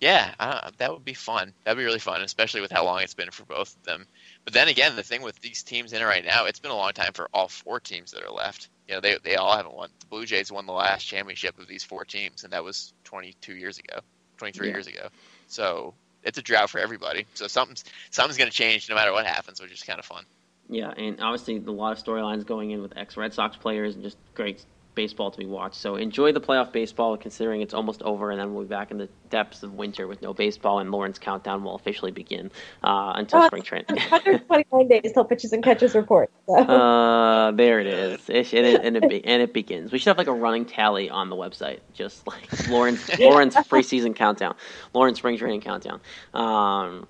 yeah, uh, that would be fun. That'd be really fun, especially with how long it's been for both of them. But then again, the thing with these teams in it right now, it's been a long time for all four teams that are left. You know, they they all haven't won. The Blue Jays won the last championship of these four teams, and that was 22 years ago, 23 Yeah. years ago. So it's a drought for everybody. So something's something's going to change no matter what happens, which is kind of fun. Yeah, and obviously a lot of storylines going in with ex Red Sox players and just great baseball to be watched. So enjoy the playoff baseball, considering it's almost over, and then we'll be back in the depths of winter with no baseball, and Lauren's countdown will officially begin uh, until Uh, spring training. 129 days till pitches and catches report. So. uh, there it is, it, it, and, it and it begins. We should have like a running tally on the website, just like Lauren's Lauren's preseason countdown, Lauren's spring training countdown. Um,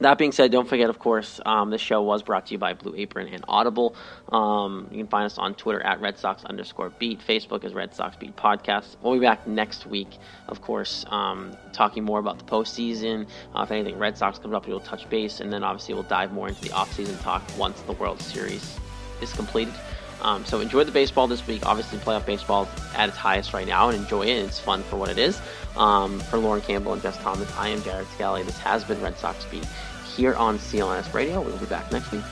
that being said, don't forget, of course, um, this show was brought to you by Blue Apron and Audible. Um, you can find us on Twitter at Red Sox underscore beat. Facebook is Red Sox Beat Podcast. We'll be back next week, of course, um, talking more about the postseason. Uh, if anything Red Sox comes up, we'll touch base, and then obviously we'll dive more into the offseason talk once the World Series is completed. Um, so enjoy the baseball this week. Obviously, playoff baseball at its highest right now, and enjoy it. It's fun for what it is. Um, for Lauren Campbell and Jess Thomas, I am Jared Scally. This has been Red Sox Beat here on CLNS Radio. We'll be back next week.